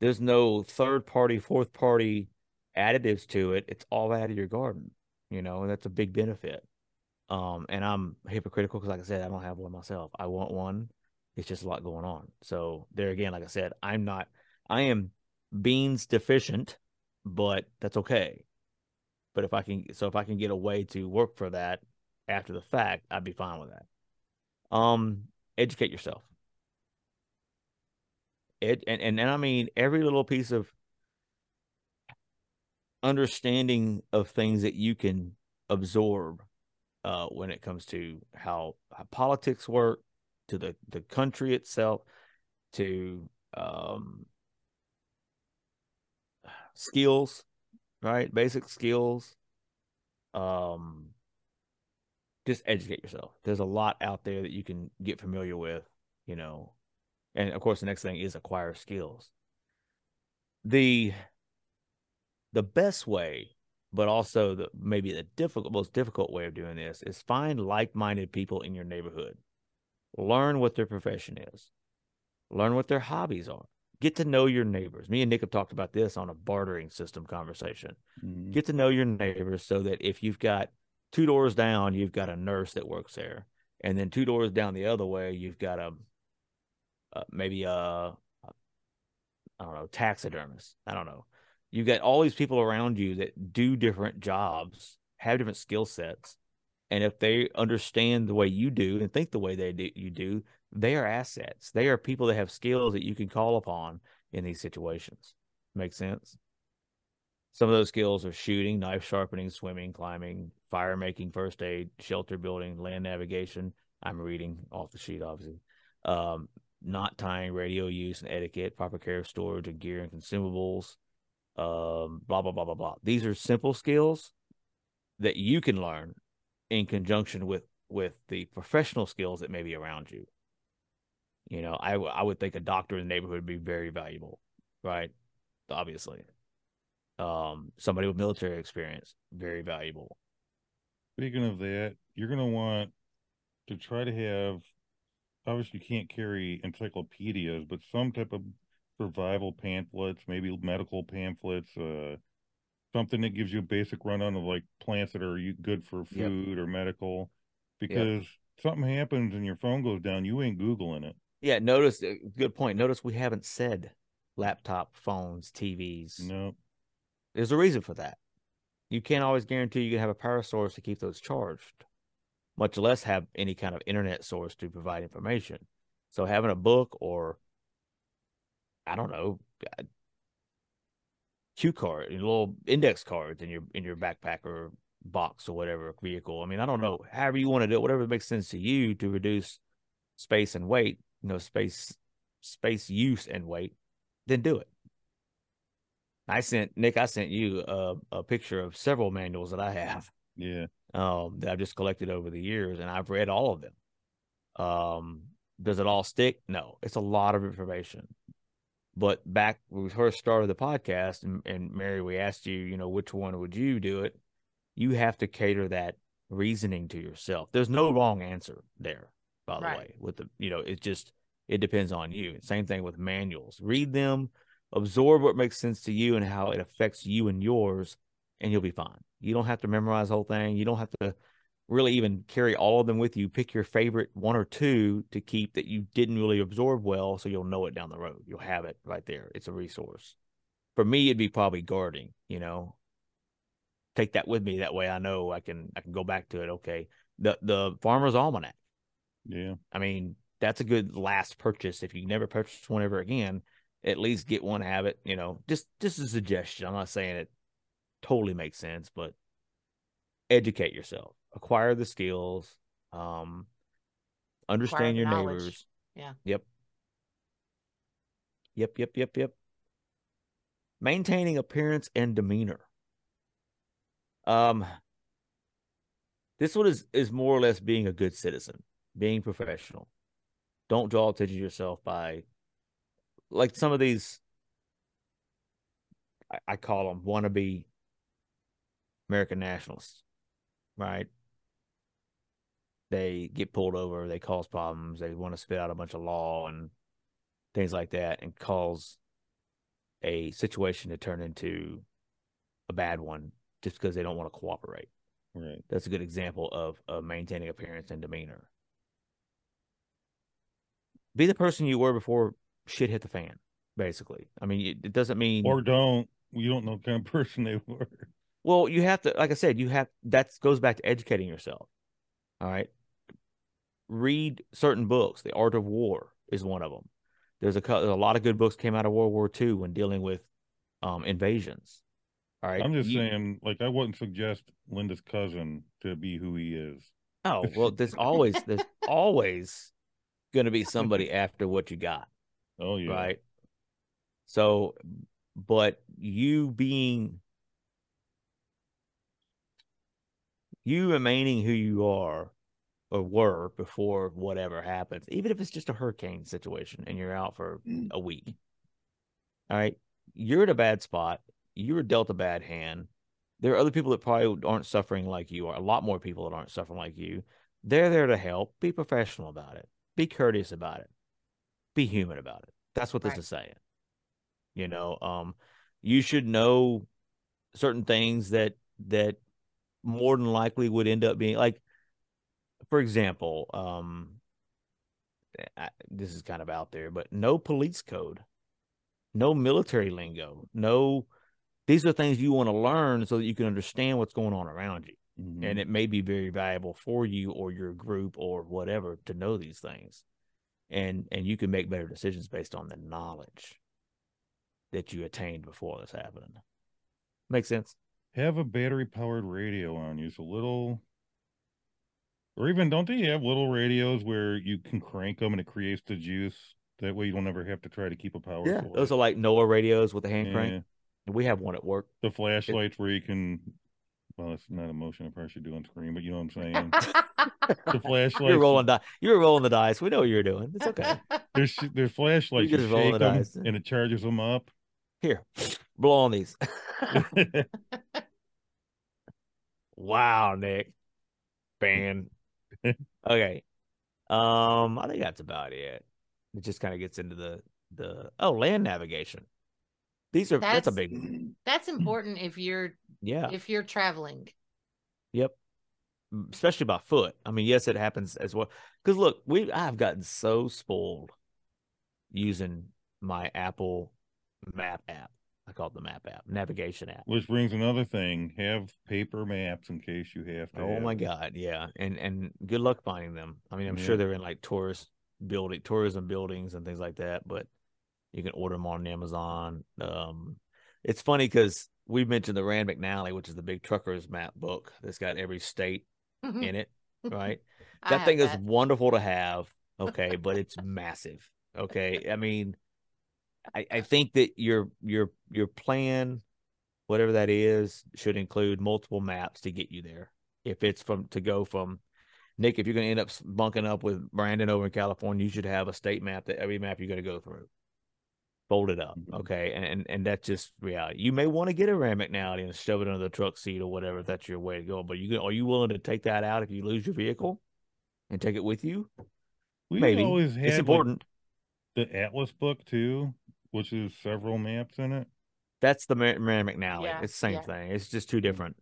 S2: there's no third party, fourth party additives to it. It's all out of your garden, you know, and that's a big benefit. Um, and I'm hypocritical because, like I said, I don't have one myself. I want one. It's just a lot going on. So there again, like I said, I'm not. I am beans deficient, but that's okay. But if I can, so if I can get a way to work for that after the fact, I'd be fine with that. Um, educate yourself it and, and and I mean every little piece of understanding of things that you can absorb uh, when it comes to how, how, politics work, to the the country itself, to um, skills, right? Basic skills. Um, just educate yourself. There's a lot out there that you can get familiar with, you know, and of course the next thing is acquire skills the the best way but also the maybe the difficult most difficult way of doing this is find like-minded people in your neighborhood learn what their profession is learn what their hobbies are get to know your neighbors. Me and nick have talked about this on a bartering system conversation.
S1: Mhm.
S2: get to know your neighbors so that if you've got two doors down you've got a nurse that works there and then two doors down the other way you've got a, uh maybe a i don't know taxidermist. I don't know. You've got all these people around you that do different jobs have different skill sets and if they understand the way you do and think the way they do you do they are assets they are people that have skills that you can call upon in these situations make sense some of those skills are shooting, knife sharpening, swimming, climbing, fire making, first aid, shelter building, land navigation. I'm reading off the sheet, obviously. Um, knot tying, radio use and etiquette, proper care of storage and gear and consumables. Um, blah blah blah blah blah. These are simple skills that you can learn in conjunction with with the professional skills that may be around you. You know, I, I would think a doctor in the neighborhood would be very valuable, right? Obviously um, somebody with military experience, very valuable.
S1: Speaking of that, you're going to want to try to have, obviously, you can't carry encyclopedias, but some type of survival pamphlets, maybe medical pamphlets, uh, something that gives you a basic rundown of like plants that are good for
S2: Yep.
S1: food or medical. Because something happens and your phone goes down, you ain't Googling it.
S2: Yeah, notice uh, good point. Notice we haven't said laptop, phones, TVs.
S1: No.
S2: There's a reason for that. You can't always guarantee you can have a power source to keep those charged, much less have any kind of internet source to provide information. So having a book or I don't know, uh, cue card, little index cards in your in your backpack or box or whatever vehicle. I mean, I don't know, however you want to do it, whatever makes sense to you to reduce space and weight, you know, space space use and weight, then do it. I sent Nick, I sent you a, a picture of several manuals that I have
S1: Yeah.
S2: um, that I've just collected over the years, and I've read all of them. Um, does it all stick? No, it's a lot of information. But back when we first started the podcast, and, and Mary, we asked you, you know, which one would you do it? You have to cater that reasoning to yourself. There's no wrong answer there, by the
S3: Right.
S2: way. With the, you know, it just it depends on you. Same thing with manuals. Read them, absorb what makes sense to you and how it affects you and yours, and you'll be fine. You don't have to memorize the whole thing. You don't have to really even carry all of them with you. Pick your favorite one or two to keep that you didn't really absorb well, so you'll know it down the road. You'll have it right there. It's a resource. For me, it'd be probably guarding You know, take that with me. That way, I know I can I can go back to it. Okay, the the Farmer's Almanac.
S1: Yeah.
S2: I mean, that's a good last purchase. If you never purchase one ever again, at least get one, habit. You know, just just a suggestion. I'm not saying it totally makes sense, but educate yourself, acquire the skills, um, understand
S3: the
S2: your
S3: knowledge.
S2: neighbors.
S3: Yeah.
S2: Yep. Yep. Yep. Yep. Yep. Maintaining appearance and demeanor. Um, this one is is more or less being a good citizen, being professional. Don't draw attention to yourself by like some of these I, I call them wannabe American nationalists, right? They get pulled over, they cause problems, they want to spit out a bunch of law and things like that and cause a situation to turn into a bad one just because they don't want to cooperate.
S1: Right.
S2: That's a good example of, of maintaining appearance and demeanor. Be the person you were before shit hit the fan, basically. I mean, it, it doesn't mean
S1: Or don't. You don't know what kind of person they were.
S2: well, you have to, like I said, you have that goes back to educating yourself. All right. Read certain books. The Art of War is one of them. There's a there's a lot of good books came out of World War II when dealing with um, invasions. All right.
S1: I'm just
S2: You-
S1: saying, like, I wouldn't suggest Linda's cousin to be who he is.
S2: Oh well, there's always there's always going to be somebody after what you got.
S1: Oh yeah.
S2: right? So, but you being you remaining who you are or were before whatever happens, even if it's just a hurricane situation and you're out for mm. a week. All right. You're in a bad spot. You were dealt a bad hand. there are other people that probably aren't suffering like you are. A lot more people that aren't suffering like you. They're there to help. Be professional about it. Be courteous about it. Be human about it. That's what this
S3: Right.
S2: is saying. You know, um, you should know certain things that that more than likely would end up being like, for example, um, I, this is kind of out there, but no police code, no military lingo, no. These are things you want to learn so that you can understand what's going on around you
S1: Mhm.
S2: and it may be very valuable for you or your group or whatever to know these things and and you can make better decisions based on the knowledge that you attained before this happened Makes sense
S1: have a battery powered radio on you. So little, or even don't they have little radios where you can crank them and it creates the juice? That way you don't ever have to try to keep a power.
S2: yeah
S1: source.
S2: those are like NOAA radios with a hand
S1: Yeah.
S2: crank we have one at work
S1: the flashlights where you can. Well, it's not a motion. I probably should do on screen, but you know what I'm saying. the flashlight.
S2: you're rolling di- you're rolling the dice we know what you're doing it's okay
S1: There's there's flashlights.
S2: You
S1: You,
S2: just roll the dice.
S1: and it charges them up.
S2: here blow on these wow nick ban okay um i think that's about it it just kind of gets into the the oh land navigation these are that's, a
S3: That's-
S2: big
S3: That's important if you're
S2: yeah
S3: if you're traveling.
S2: yep especially by foot i mean yes it happens as well because look we i've gotten so spoiled using my apple map app i call it the map app navigation app
S1: Which brings another thing: have paper maps in case you have to.
S2: Oh
S1: have
S2: my
S1: them.
S2: god, yeah, and and good luck finding them. I mean, I'm
S1: Yeah.
S2: sure they're in like tourist building, tourism buildings and things like that. But you can order them on Amazon. Um, it's funny because we mentioned the Rand McNally, which is the big truckers map book that's got every state in it, right? That thing is wonderful to have. Okay, but it's massive. Okay, I mean, I, I think that your your your plan, whatever that is, should include multiple maps to get you there. If it's from to go from Nick, if you're going to end up bunking up with Brandon over in California, you should have a state map that every map you're going to go through. Fold it up,
S1: Mhm.
S2: okay, and and and that's just reality. You may want to get a Rand McNally and shove it under the truck seat or whatever. If that's your way to go, but you are you willing to take that out if you lose your vehicle and take it with you?
S1: We
S2: Maybe
S1: always had
S2: it's
S1: like,
S2: important.
S1: the Atlas book too, which is several maps in it.
S2: That's the Rand Rand McNally.
S3: Yeah,
S2: it's the same
S3: yeah.
S2: thing. It's just two different.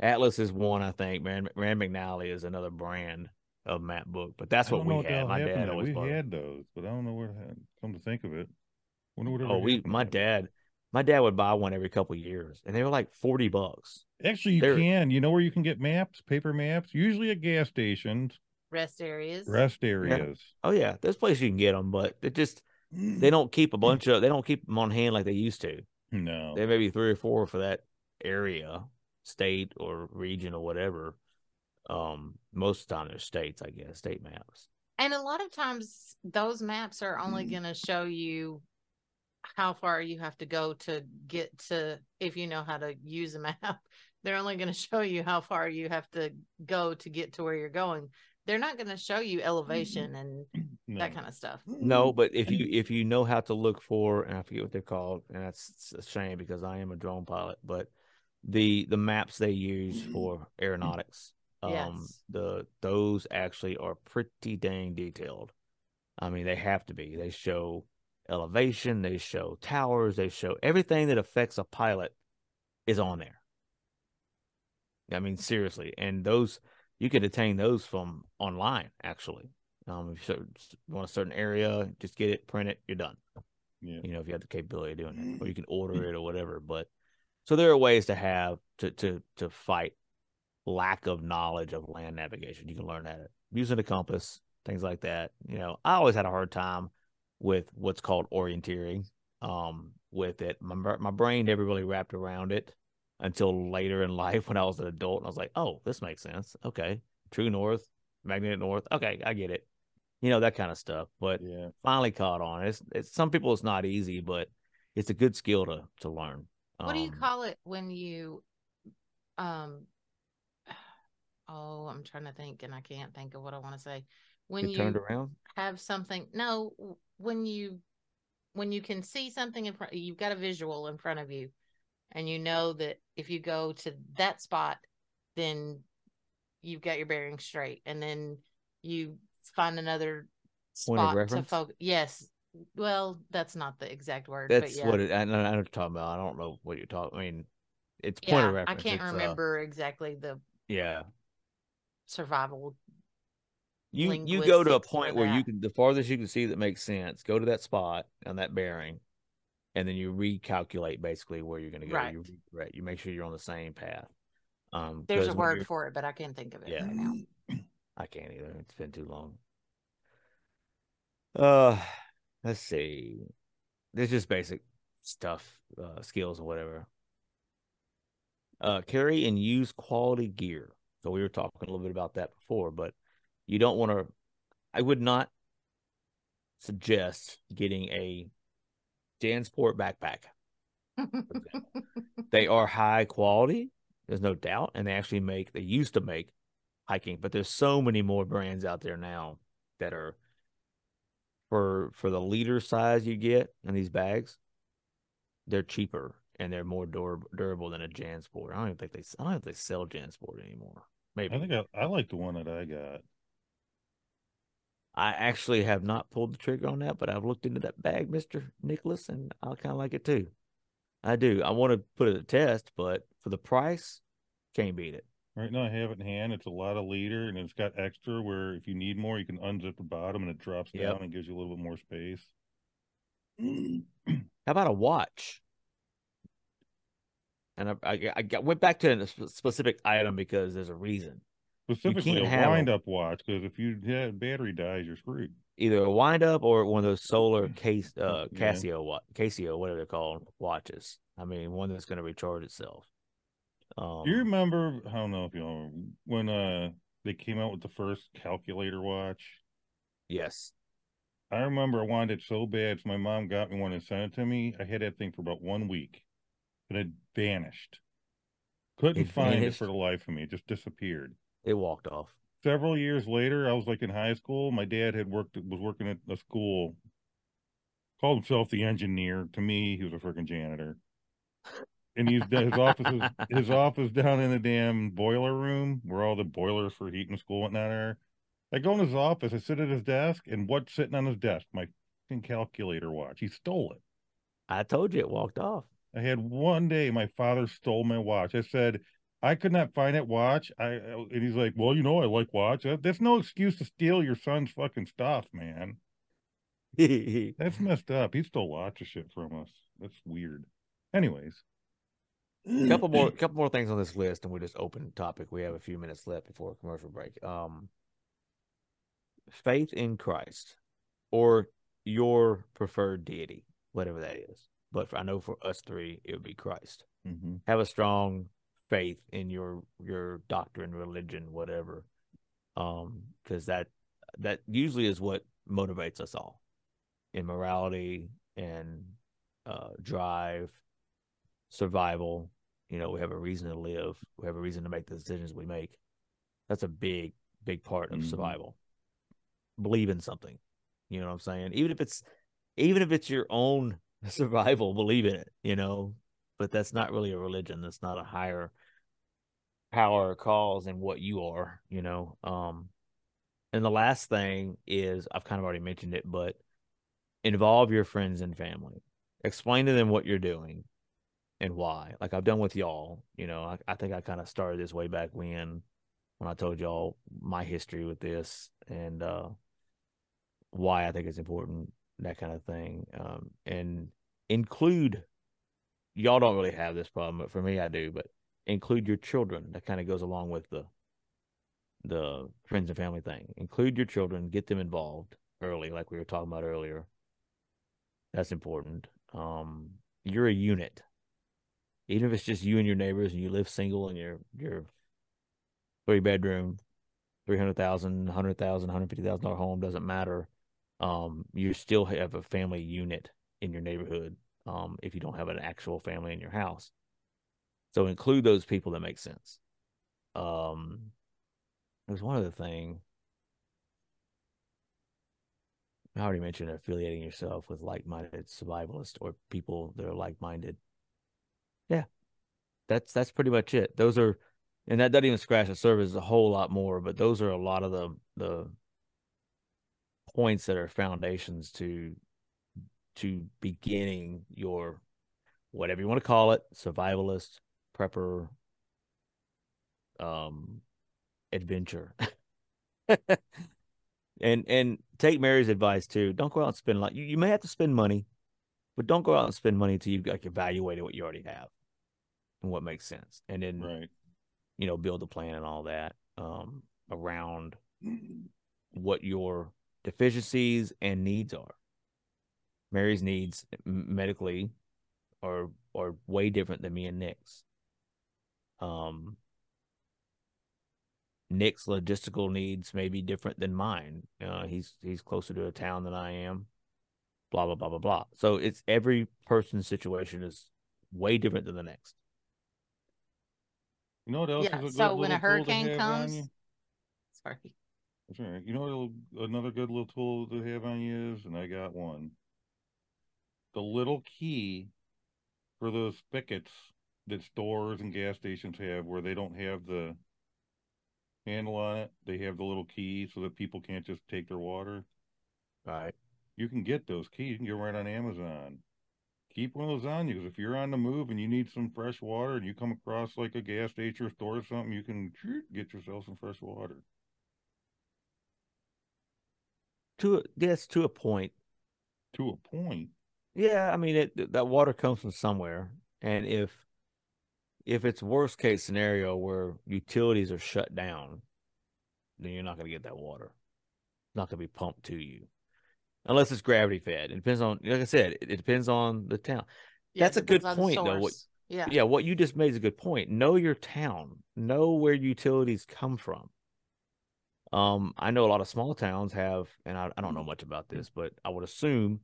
S2: Atlas is one, I think. Rand, Rand McNally is another brand of map book, but that's what we
S1: what
S2: had.
S1: hell
S2: My dad always
S1: We
S2: bought it.
S1: had those, but I don't know where. to Come to think of it, wonder whatever.
S2: Oh, we
S1: happened
S2: my dad, my dad would buy one every couple of years, and they were like forty bucks.
S1: Actually, you
S2: They're-
S1: can. You know where you can get maps, paper maps, usually at gas stations,
S3: Rest areas.
S1: rest areas.
S2: Oh yeah, there's places you can get them, but it just they don't keep a bunch of they don't keep them on hand like they used to.
S1: No.
S2: There may be three or four for that area, state or region or whatever. Um, most of the time they're states, I guess, state maps.
S3: And a lot of times those maps are only going to show you how far you have to go to get to if you know how to use a map. They're only going to show you how far you have to go to get to where you're going. They're not going to show you elevation and
S1: no.
S3: that kind of stuff.
S2: No, but if you if you know how to look for, and I forget what they're called, and that's a shame because I am a drone pilot, but the the maps they use for aeronautics, um,
S3: Yes.
S2: the those actually are pretty dang detailed. I mean, they have to be. They show elevation, they show towers, they show everything that affects a pilot is on there. I mean, seriously, and those you can attain those from online actually. Um, if you want a certain area, just get it, print it, you're done.
S1: Yeah.
S2: You know, if you have the capability of doing it, or you can order it or whatever. But so there are ways to have to to to fight lack of knowledge of land navigation. You can learn that using a compass, things like that. You know, I always had a hard time with what's called orienteering. Um, with it, my my brain never really wrapped around it until later in life when I was an adult, and I was like, oh, this makes sense. Okay, true north, magnetic north. Okay, I get it. You know that kind of stuff. But
S1: Yeah.
S2: finally caught on. It's, it's some people it's not easy, but it's a good skill to to learn.
S3: What do you
S2: Um,
S3: call it when you um oh, I'm trying to think and I can't think of what I want to say. When you
S2: turned around?
S3: have something no when you when you can see something in front you've got a visual in front of you and you know that if you go to that spot, then you've got your bearings straight, and then you find another
S2: Point of
S3: spot to focus. Yes, well, that's not the exact word,
S2: That's
S3: but yeah.
S2: what it. I know, I know what you're talking about. I don't know what you're talking. I mean, it's point
S3: yeah,
S2: of reference.
S3: I can't
S2: It's, uh,
S3: remember exactly the
S2: yeah,
S3: survival.
S2: You you go to a point where you can the farthest you can see that makes sense. Go to that spot on that bearing, and then you recalculate basically where you're going to go.
S3: Right.
S2: You right. You make sure you're on the same path. Um,
S3: There's a word for it, but I can't think of it
S2: Yeah.
S3: right now.
S2: I can't either. It's been too long. Uh, let's see. There's just basic stuff, uh, skills or whatever. Uh, carry and use quality gear. So we were talking a little bit about that before, but you don't want to. I would not suggest getting a Jansport backpack. They are high quality, there's no doubt, and they actually make. They used to make hiking, but there's so many more brands out there now that are for for the liter size you get in these bags. They're cheaper and they're more dur- durable than a Jansport. I don't even think they. I don't think they sell Jansport anymore. Maybe
S1: I think I, I like the one that I got.
S2: I actually have not pulled the trigger on that, but I've looked into that bag, Mister Nicholas, and I kind of like it too. I do. I want to put it to test, but for the price, can't beat it.
S1: Right now I have it in hand. It's a lot of liter and it's got extra where if you need more, you can unzip the bottom and it drops
S2: Yep.
S1: down and gives you a little bit more space.
S2: How about a watch? And I, I, I got- went back to a specific item because there's a reason.
S1: Specifically
S2: can't
S1: a wind up watch because if you yeah, battery dies, you're screwed.
S2: Either a wind up or one of those solar case uh
S1: Yeah.
S2: Casio what Casio, whatever they're called, watches. I mean, one that's going to recharge itself. Um,
S1: Do you remember? I don't know if you know when uh they came out with the first calculator watch.
S2: yes,
S1: I remember I wanted it so bad, so my mom got me one and sent it to me. I had that thing for about one week, and it vanished. Couldn't
S2: It
S1: find
S2: vanished?
S1: it for the life of me. It just disappeared.
S2: It walked off.
S1: Several years later, I was like in high school. My dad had worked was working at a school, called himself the engineer. To me, he was a freaking janitor. And he's his office is his office down in the damn boiler room where all the boilers for heating school and whatnot are. I go in his office, I sit at his desk, and what's sitting on his desk? My calculator watch. He stole it.
S2: I told you it walked off.
S1: I had one day my father stole my watch. I said I could not find that watch. I and he's like, "Well, you know, I like watch. That- That's no excuse to steal your son's fucking stuff, man. That's messed up. He stole lots of shit from us. That's weird. Anyways,
S2: couple more couple more things on this list and we'll just open topic we have a few minutes left before a commercial break um faith in christ or your preferred deity whatever that is but for, i know for us three it would be christ
S1: Mhm.
S2: have a strong faith in your your doctrine religion whatever um because that that usually is what motivates us all in morality and uh drive survival. You know we have a reason to live. We have a reason to make the decisions we make. That's a big big part of
S1: Mhm.
S2: survival. Believe in something. You know what i'm saying? Even if it's even if it's your own survival believe in it you know? But that's not really a religion. That's not a higher power cause than what you are you know um and the last thing is i've kind of already mentioned it but involve your friends and family. Explain to them what you're doing and why. Like i've done with y'all you know i, I think i kind of started this way back when when i told y'all my history with this and uh why i think it's important that kind of thing um and include y'all don't really have this problem but for me i do but include your children that kind of goes along with the the friends and family thing. Include your children get them involved early like we were talking about earlier. That's important. Um you're a unit. Even if it's just you and your neighbors and you live single in your your three bedroom 300,000 100,000 150,000 dollar home doesn't matter. Um you still have a family unit in your neighborhood um if you don't have an actual family in your house so include those people that make sense um there's one other thing I already mentioned affiliating yourself with like-minded survivalists or people that are like-minded. Yeah, that's that's pretty much it. Those are, and that doesn't even scratch the surface a whole lot more, but those are a lot of the the points that are foundations to to beginning your whatever you want to call it, survivalist, prepper, um, adventure. and and take Mary's advice too. Don't go out and spend like you, you may have to spend money, but don't go out and spend money until you've like evaluated what you already have and what makes sense. And then
S1: Right.
S2: you know, build a plan and all that um around what your deficiencies and needs are. Mary's needs medically are are way different than me and Nick's. Um, Nick's logistical needs may be different than mine. Uh, he's he's closer to a town than I am. Blah blah blah blah blah. So it's every person's situation is way different than the next.
S1: You know what else
S3: Yeah,
S1: is a good
S3: so when a
S1: little tool to
S3: hurricane comes-
S1: you?
S3: Sorry.
S1: That's. You know what another good little tool to have on you is, and I got one. The little key for those spigots that stores and gas stations have where they don't have the handle on it. They have the little key so that people can't just take their water.
S2: Right.
S1: You can get those keys. You can get right on Amazon. Keep one of those on you because if you're on the move and you need some fresh water and you come across like a gas station or store or something, you can get yourself some fresh water.
S2: To a, yes, to a point.
S1: To a point.
S2: Yeah, I mean it that water comes from somewhere. And if if it's worst case scenario where utilities are shut down, then you're not gonna get that water. It's not gonna be pumped to you. Unless it's gravity fed. It depends on like I said, it, it depends on the town.
S3: Yeah,
S2: That's a good point, though, what-
S3: Yeah.
S2: Yeah, what you just made is a good point. Know your town. Know where utilities come from. Um, I know a lot of small towns have, and I, I don't know much about this, but I would assume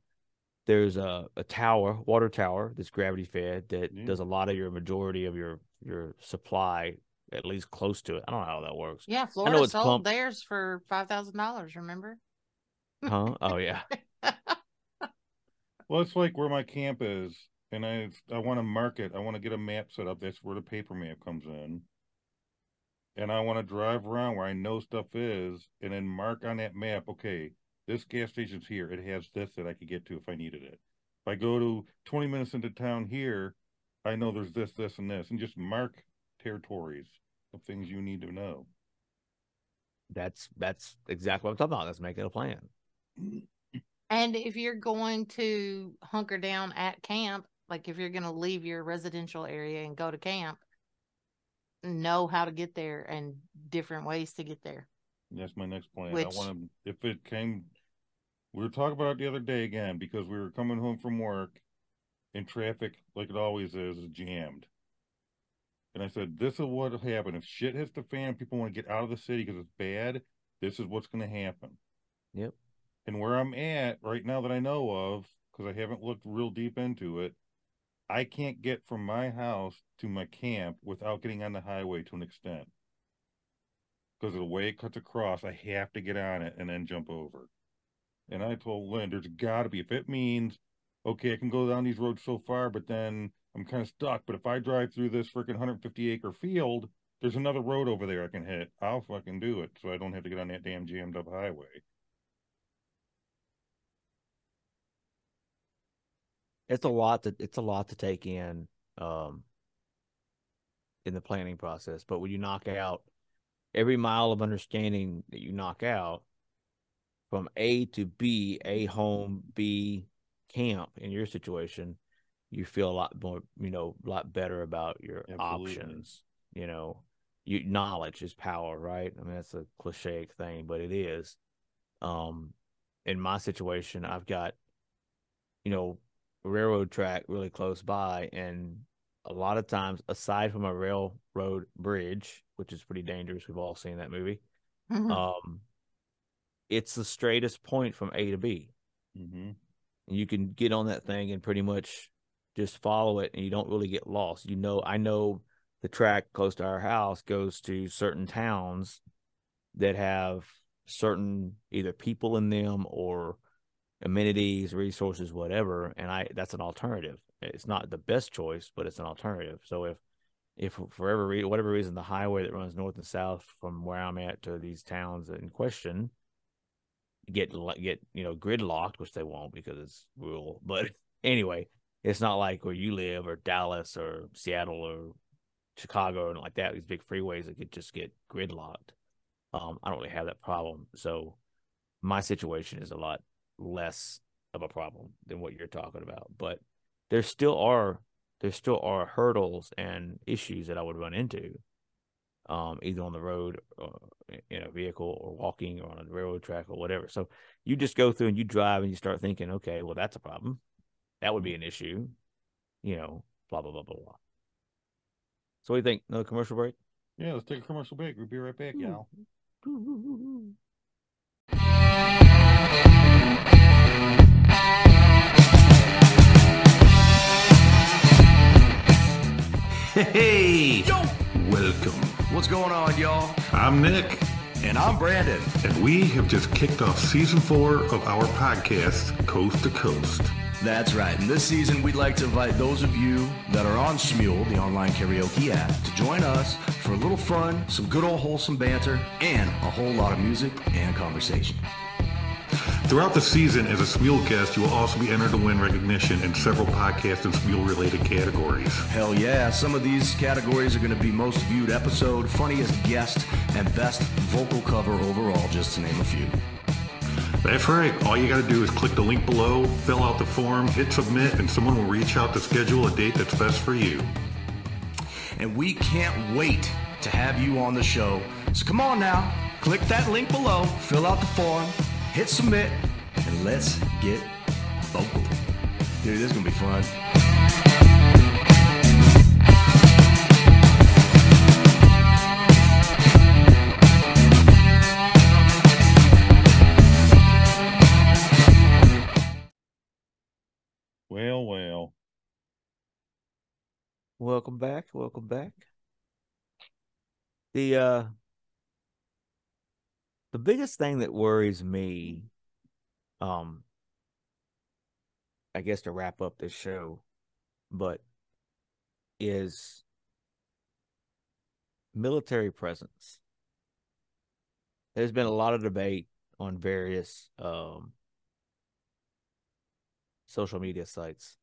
S2: there's a, a tower, water tower that's gravity fed that
S1: Yeah.
S2: does a lot of your majority of your your supply at least close to it. I don't know how that works.
S3: Yeah, Florida
S2: it's
S3: sold
S2: pumped-
S3: theirs for five thousand dollars. Remember?
S2: Huh? Oh yeah.
S1: Well, it's like where my camp is, and I I want to mark it. I want to get a map set up. That's where the paper map comes in. And I want to drive around where I know stuff is, and then mark on that map. Okay, this gas station's here. It has this that I could get to if I needed it. If I go to twenty minutes into town here, I know there's this, this, and this, and just mark territories of things you need to know.
S2: That's that's exactly what I'm talking about. That's making a plan.
S3: And if you're going to hunker down at camp, like if you're going to leave your residential area and go to camp, know how to get there and different ways to get there.
S1: That's my next plan.
S3: Which-
S1: I want to, if it came, we were talking about it the other day again because we were coming home from work and traffic, like it always is, is jammed. And I said, this is what will happen. If shit hits the fan, people want to get out of the city because it's bad. This is what's going to happen.
S2: Yep.
S1: And where I'm at right now that I know of, because I haven't looked real deep into it, I can't get from my house to my camp without getting on the highway to an extent. Because the way it cuts across, I have to get on it and then jump over. And I told Lynn, there's got to be, if it means, okay, I can go down these roads so far, but then I'm kind of stuck. But if I drive through this freaking 150 acre field, there's another road over there I can hit. I'll fucking do it so I don't have to get on that damn jammed up highway.
S2: it's a lot to it's a lot to take in um in the planning process but when you knock out every mile of understanding that you knock out from a to b a home b camp in your situation you feel a lot more you know a lot better about your
S1: Absolutely.
S2: options you know you knowledge is power right i mean that's a cliche thing but it is um in my situation i've got you know railroad track really close by and a lot of times aside from a railroad bridge which is pretty dangerous we've all seen that movie
S3: Mhm.
S2: um it's the straightest point from a to b.
S1: Mm-hmm.
S2: and you can get on that thing and pretty much just follow it and you don't really get lost. You know i know the track close to our house goes to certain towns that have certain either people in them or amenities resources whatever and i that's an alternative. It's not the best choice but it's an alternative. So if if for every whatever reason the highway that runs north and south from where I'm at to these towns in question get get you know gridlocked, which they won't because it's rural. But anyway, it's not like where you live or Dallas or Seattle or Chicago and like that. These big freeways that could just get gridlocked. Um, I don't really have that problem, so my situation is a lot less of a problem than what you're talking about. But there still are there still are hurdles and issues that I would run into, um, either on the road, or in a vehicle, or walking, or on a railroad track, or whatever. So you just go through and you drive and you start thinking, okay, well that's a problem. That would be an issue, you know, blah blah blah blah blah. So what do you think? Another commercial break?
S1: Yeah, let's take a commercial break. We'll be right back, y'all.
S4: Hey! Yo! Welcome. What's going on, y'all?
S1: I'm Nick,
S4: And I'm Brandon.
S1: and we have just kicked off season four of our podcast, Coast to Coast.
S4: That's right. And this season, we'd like to invite those of you that are on Smule, the online karaoke app, to join us for a little fun, some good old wholesome banter, and a whole lot of music and conversation.
S1: Throughout the season, as a Smule guest, you will also be entered to win recognition in several podcast and Smule related categories.
S4: Hell yeah, some of these categories are going to be most viewed episode, funniest guest, and best vocal cover overall, just to name a few.
S1: That's right. All you got to do is click the link below, fill out the form, hit submit, and someone will reach out to schedule a date that's best for you.
S4: and we can't wait to have you on the show. So come on now, click that link below, fill out the form, hit submit, and let's get vocal. Dude, this is gonna be fun.
S1: Well, well.
S2: Welcome back. Welcome back. The uh the biggest thing that worries me, um, I guess to wrap up this show, but is military presence. There's been a lot of debate on various um social media sites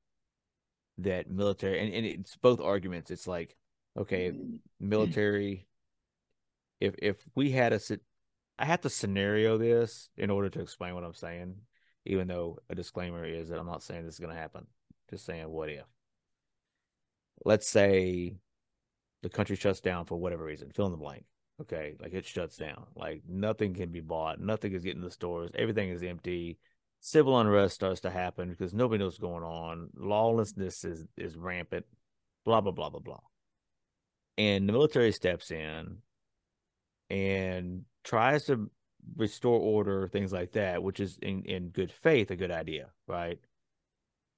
S2: that military and, and it's both arguments it's like okay military if if we had a i have to scenario this in order to explain what i'm saying even though a disclaimer is that i'm not saying this is going to happen just saying what if let's say the country shuts down for whatever reason fill in the blank okay like it shuts down like nothing can be bought nothing is getting to the stores everything is empty civil unrest starts to happen because nobody knows what's going on. Lawlessness is is rampant. Blah blah blah blah blah. And the military steps in and tries to restore order, things like that, which is in in good faith a good idea, right?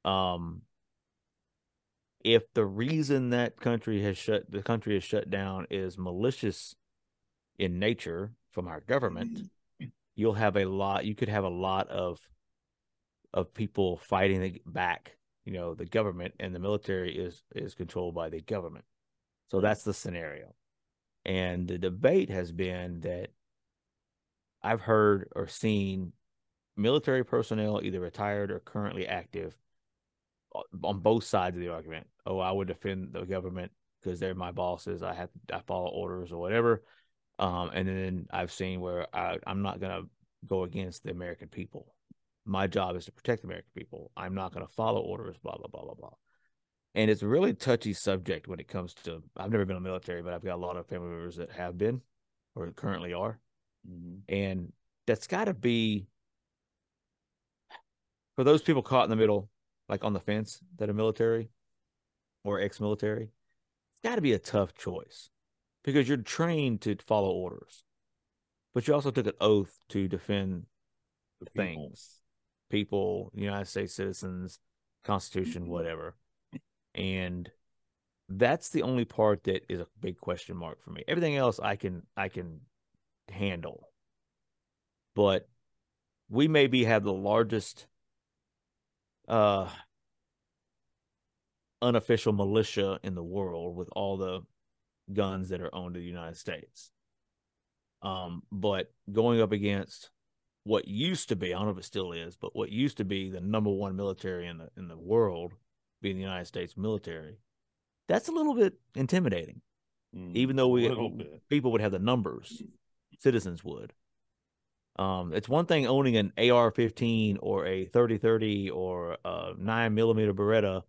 S2: Um, if the reason that country has shut the country is shut down is malicious in nature from our government, you'll have a lot. You could have a lot of of people fighting the, back. You know, the government and the military is is controlled by the government. So that's the scenario. And the debate has been that I've heard or seen military personnel, either retired or currently active, on both sides of the argument. Oh, I would defend the government because they're my bosses. I have I follow orders or whatever. Um, and then I've seen where I, I'm not gonna go against the American people. My job is to protect the American people. I'm not gonna follow orders, blah blah blah blah blah. And it's a really touchy subject when it comes to. I've never been in the military, but I've got a lot of family members that have been or currently are, mm-hmm. and that's got to be for those people caught in the middle, like on the fence that are military or ex-military. It's got to be a tough choice because you're trained to follow orders, but you also took an oath to defend
S1: The people.
S2: things, people, United States citizens, mm-hmm. Constitution, whatever. And that's the only part that is a big question mark for me. Everything else I can I can handle. But we maybe have the largest uh unofficial militia in the world with all the guns that are owned in the United States. Um, but going up against what used to be, I don't know if it still is, but what used to be the number one military in the in the world, being the United States military, that's a little bit intimidating.
S1: Mm,
S2: Even though we people would have the numbers, citizens would. Um, it's one thing owning an AR-15 or a 30-30 or a nine millimeter Beretta,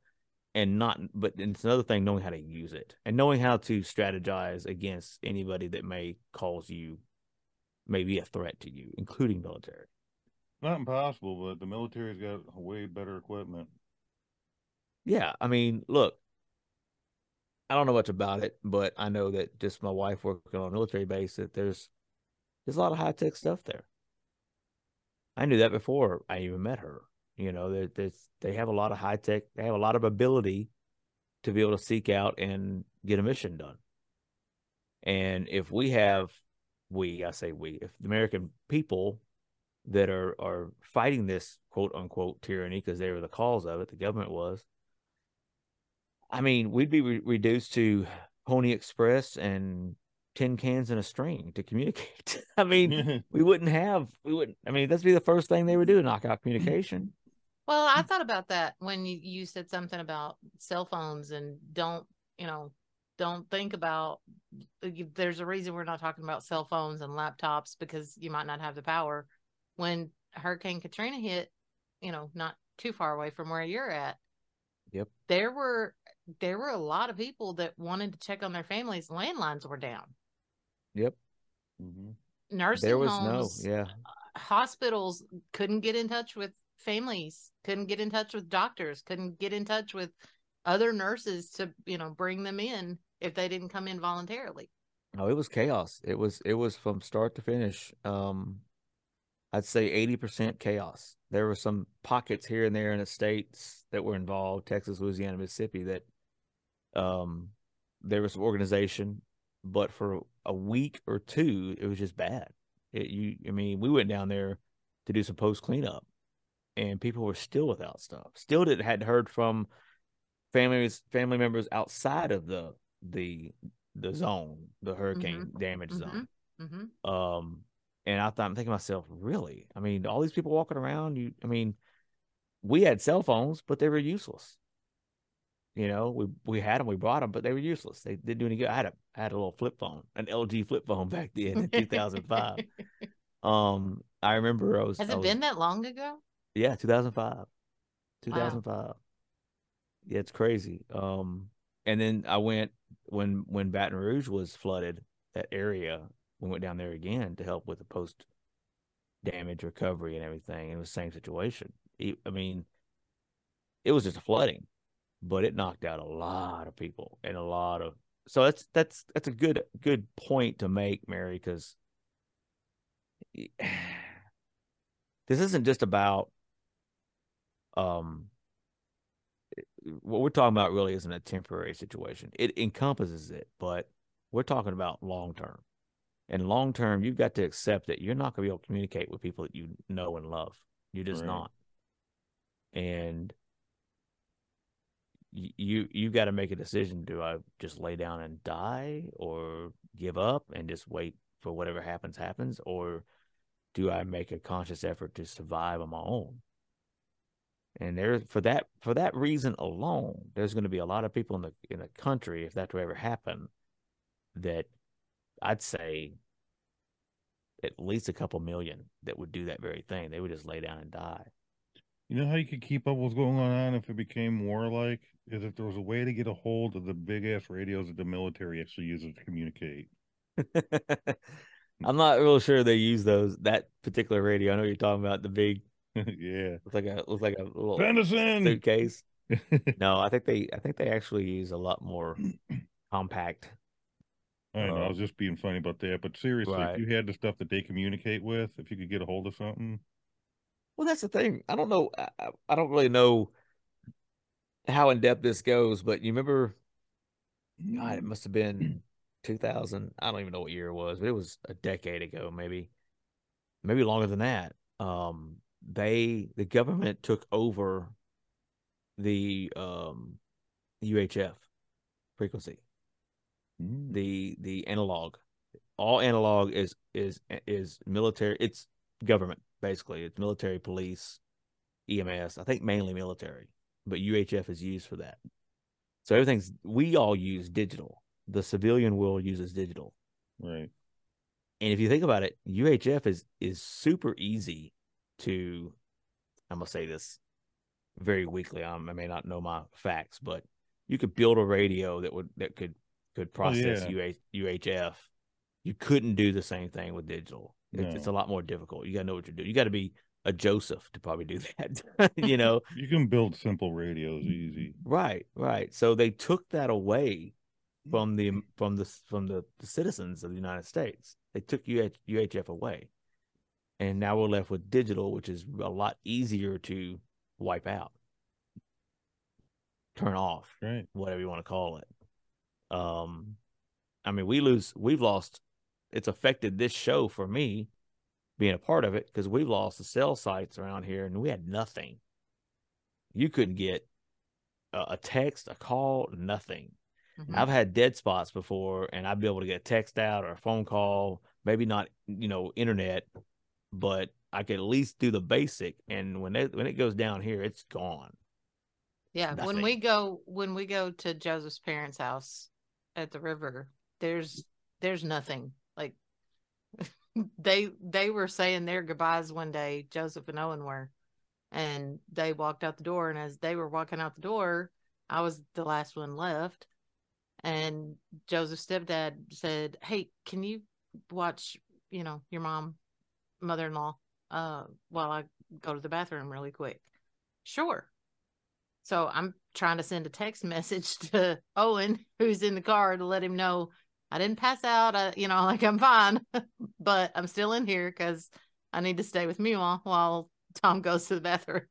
S2: and not. But it's another thing knowing how to use it and knowing how to strategize against anybody that may cause you, may be a threat to you, including military.
S1: Not impossible, but the military's got way better equipment.
S2: Yeah, I mean, look, I don't know much about it, but I know that just my wife working on a military base that there's there's a lot of high tech stuff there. I knew that before I even met her. You know, there, there's they have a lot of high tech. They have a lot of ability to be able to seek out and get a mission done. And if we have, we I say we, if the American people that are are fighting this quote unquote tyranny because they were the cause of it, the government was. I mean, we'd be re- reduced to Pony Express and tin cans and a string to communicate. I mean, we wouldn't have, we wouldn't. I mean, that'd be the first thing they would do: to knock out communication.
S3: Well, I thought about that when you, you said something about cell phones and don't, you know, don't think about there's a reason we're not talking about cell phones and laptops because you might not have the power. When Hurricane Katrina hit, you know, not too far away from where you're at.
S2: Yep.
S3: There were there were a lot of people that wanted to check on their families. Landlines were down.
S2: Yep,
S1: Mhm.
S3: Nursing
S2: there was
S3: homes,
S2: no, yeah,
S3: hospitals couldn't get in touch with families, couldn't get in touch with doctors, couldn't get in touch with other nurses to, you know, bring them in if they didn't come in voluntarily.
S2: no, it was chaos. It was, it was from start to finish. Um, I'd say eighty percent chaos. There were some pockets here and there in the states that were involved, Texas, Louisiana, Mississippi, that um there was organization, but for a week or two, it was just bad. It, you, I mean, we went down there to do some post cleanup, and people were still without stuff. Still didn't had heard from families, family members outside of the the the zone, the hurricane damage zone.
S3: hmm
S2: Um, and I thought, I'm thinking to myself, really? I mean, all these people walking around, you, I mean, we had cell phones, but they were useless. You know, we we had them, we brought them, but they were useless. They didn't do any good. I had a I had a little flip phone, an LG flip phone back then in 2005. um, I remember I was.
S3: Has
S2: I
S3: it
S2: was-
S3: been that long ago?
S2: Yeah, 2005. 2005. Yeah, it's crazy. Um, and then I went when when Baton Rouge was flooded, that area, we went down there again to help with the post damage recovery and everything. And it was the same situation. I mean, it was just a flooding, but it knocked out a lot of people and a lot of so that's that's that's a good good point to make, Mary, because this isn't just about um what we're talking about really isn't a temporary situation. It encompasses it, but we're talking about long term. And long term, you've got to accept that you're not going to be able to communicate with people that you know and love. You're just
S1: Right.
S2: not. And you you got to make a decision. Do I just lay down and die, or give up and just wait for whatever happens happens, or do I make a conscious effort to survive on my own? And there for that for that reason alone, there's going to be a lot of people in the in the country, if that were ever happen, that I'd say at least a couple million that would do that very thing. They would just lay down and die.
S1: You know how you could keep up what's going on if it became warlike? Is if there was a way to get a hold of the big ass radios that the military actually uses to communicate.
S2: I'm not real sure they use those that particular radio. I know you're talking about the big
S1: yeah.
S2: looks like a looks like a little
S1: Send
S2: suitcase. No, I think they I think they actually use a lot more compact.
S1: I know, I
S2: Uh,
S1: was just being funny about that, but seriously,
S2: Right.
S1: if you had the stuff that they communicate with, if you could get a hold of something,
S2: Well, that's the thing. I don't know. I, I- don't really know how in depth this goes, but you remember? God, it must have been 2000. I don't even know what year it was, but it was a decade ago, maybe, maybe longer than that. Um, they the government took over the um UHF frequency,
S1: Mm.
S2: the the analog. All analog is is is military. It's government basically. It's military, police, EMS. I think mainly military, but UHF is used for that. So everything's we all use digital. The civilian world uses digital.
S1: Right.
S2: And if you think about it, UHF is is super easy to. I'm gonna say this very weakly. Um, I may not know my facts, but you could build a radio that would that could could process
S1: Oh, yeah.
S2: UH, UHF. You couldn't do the same thing with digital. It- It's a lot more difficult. You got to know what you're doing. You got to be a Joseph to probably do that. you know,
S1: You can build simple radios easy.
S2: right, right. So they took that away from the from the from the, the citizens of the United States. They took UH, UHF away, and now we're left with digital, which is a lot easier to wipe out, turn off,
S1: Right.
S2: whatever you want to call it. Um, I mean, we lose, we've lost. It's affected this show for me being a part of it because we've lost the cell sites around here, and we had nothing. You couldn't get a, a text, a call, nothing.
S3: Mhm.
S2: I've had dead spots before, and I'd be able to get a text out or a phone call, maybe not, you know, internet, but I could at least do the basic. And when it when it goes down here, it's gone.
S3: Yeah, when we go when we go to Joseph's parents' house at the river, there's there's nothing. Like they they were saying their goodbyes one day, Joseph and Owen were, and they walked out the door. And as they were walking out the door, I was the last one left. And Joseph's stepdad said, Hey, can you watch, you know, your mom, mother in law, uh, while I go to the bathroom really quick? Sure. So I'm trying to send a text message to Owen, who's in the car, to let him know I didn't pass out. I, you know, like I'm fine, but I'm still in here because I need to stay with Mima while Tom goes to the bathroom.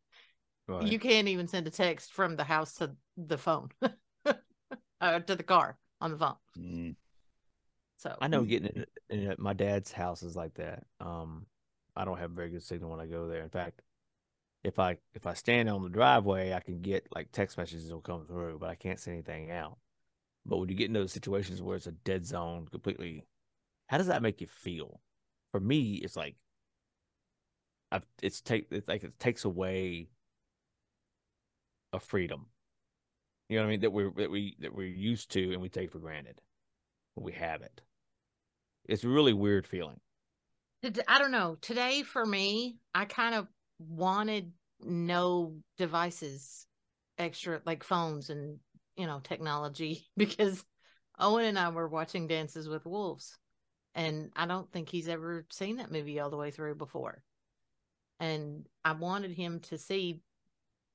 S3: You can't even send a text from the house to the phone, uh, to the car on the phone.
S1: Mm.
S3: So
S2: I know getting in, my dad's house is like that. Um, I don't have very good signal when I go there. In fact, if I if I stand on the driveway, I can get like text messages will come through, but I can't send anything out. But when you get in those situations where it's a dead zone completely, how does that make you feel? For me, it's like I've it's take it's like it takes away a freedom. You know what I mean? That we're that we that we're used to and we take for granted when we have it. It's a really weird feeling.
S3: I don't know. Today for me, I kind of wanted no devices extra like phones and you know technology because Owen and I were watching Dances with Wolves and I don't think he's ever seen that movie all the way through before. And I wanted him to see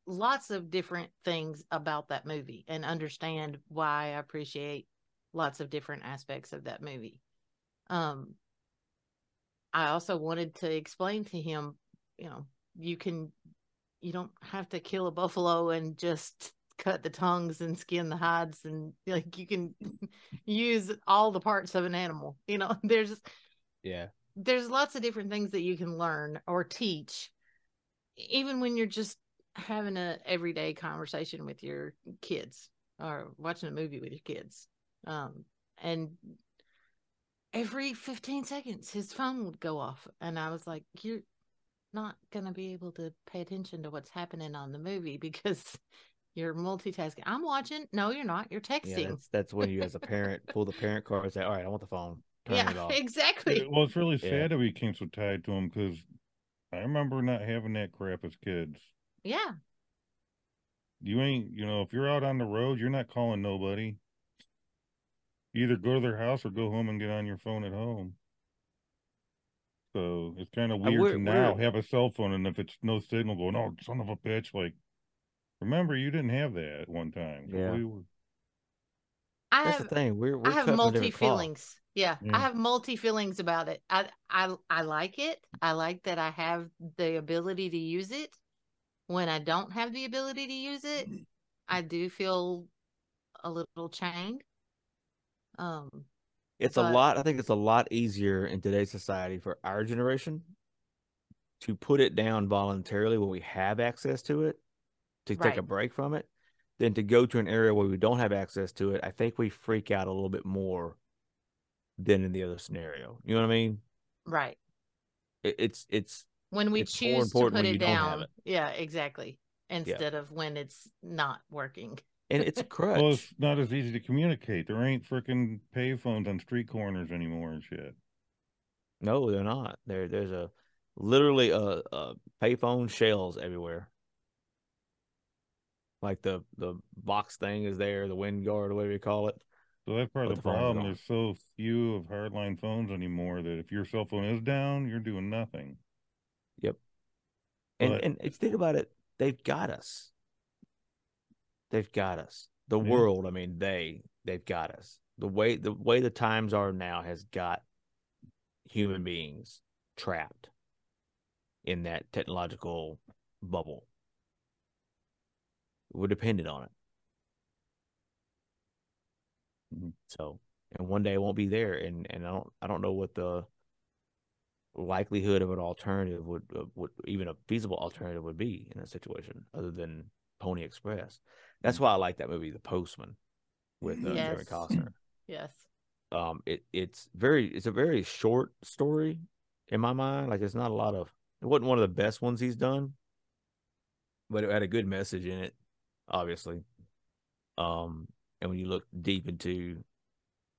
S3: lots of different things about that movie and understand why I appreciate lots of different aspects of that movie. Um I also wanted to explain to him, you know, you can, you don't have to kill a buffalo and just cut the tongues and skin the hides and like you can use all the parts of an animal. You know, there's
S2: Yeah.
S3: there's lots of different things that you can learn or teach, even when you're just having a everyday conversation with your kids or watching a movie with your kids. Um, and every 15 seconds his phone would go off and i was like you're not going to be able to pay attention to what's happening on the movie because you're multitasking i'm watching no you're not you're
S2: Yeah.
S3: texting
S2: That's that's when you as a parent pull the parent card and say, All right, I want the phone. Turn
S3: yeah,
S2: it off.
S3: exactly
S1: Well, it's really
S2: Yeah.
S1: sad that we became so tied to them because I remember not having that crap as kids.
S3: yeah
S1: You ain't, you know, if you're out on the road, you're not calling nobody. You either go to their house or go home and get on your phone at home. So it's kind of
S2: Uh,
S1: weird
S2: we're-
S1: to now
S2: we're-
S1: have a cell phone and if it's no signal going, oh, son of a bitch. Like, remember, you didn't have that at one time.
S2: Yeah.
S1: We were,
S3: i
S2: That's
S3: have
S2: the thing. We're, we're
S3: I have
S2: cut from a
S3: multi
S2: different cloth.
S3: feelings. Yeah,
S1: Yeah.
S3: I have multi feelings about it. I I I like it. I like that I have the ability to use it. When I don't have the ability to use it, I do feel a little chained. Um,
S2: It's a lot. I think it's a lot easier in today's society for our generation to put it down voluntarily when we have access to it, to take a break from it. than to go to an area where we don't have access to it, I think we freak out a little bit more than in the other scenario. You know what I mean?
S3: Right.
S2: It, it's it's
S3: When we
S2: It's
S3: choose to put it down.
S2: it.
S3: Yeah, exactly. Instead of when it's not working.
S2: and it's a crutch.
S1: Well, it's not as easy to communicate. There ain't freaking payphones on street corners anymore and shit.
S2: No, they're not. There, there's a literally a, a payphone shells everywhere. Like the the box thing is there, the wind guard or whatever you call it.
S1: So that's part of the
S2: the
S1: problem. There's so few of hardline phones anymore that if your cell phone is down, you're doing nothing. Yep.
S2: And
S1: But-
S2: and if you think about it, they've got us. They've got us. The
S1: Yeah.
S2: world, I mean, they they've got us. The way the way the times are now has got human beings trapped in that technological bubble. We're dependent on it.
S1: Mhm.
S2: So, and one day it won't be there, and and I don't I don't know what the likelihood of an alternative would uh, would even a feasible alternative would be in a situation other than Pony Express. That's why I like that movie, The Postman, with uh, Jeremy
S3: Yes.
S2: Costner.
S3: Yes.
S2: Um, it it's very it's a very short story in my mind. Like it's not a lot of it wasn't one of the best ones he's done, but it had a good message in it, obviously. Um, and when you look deep into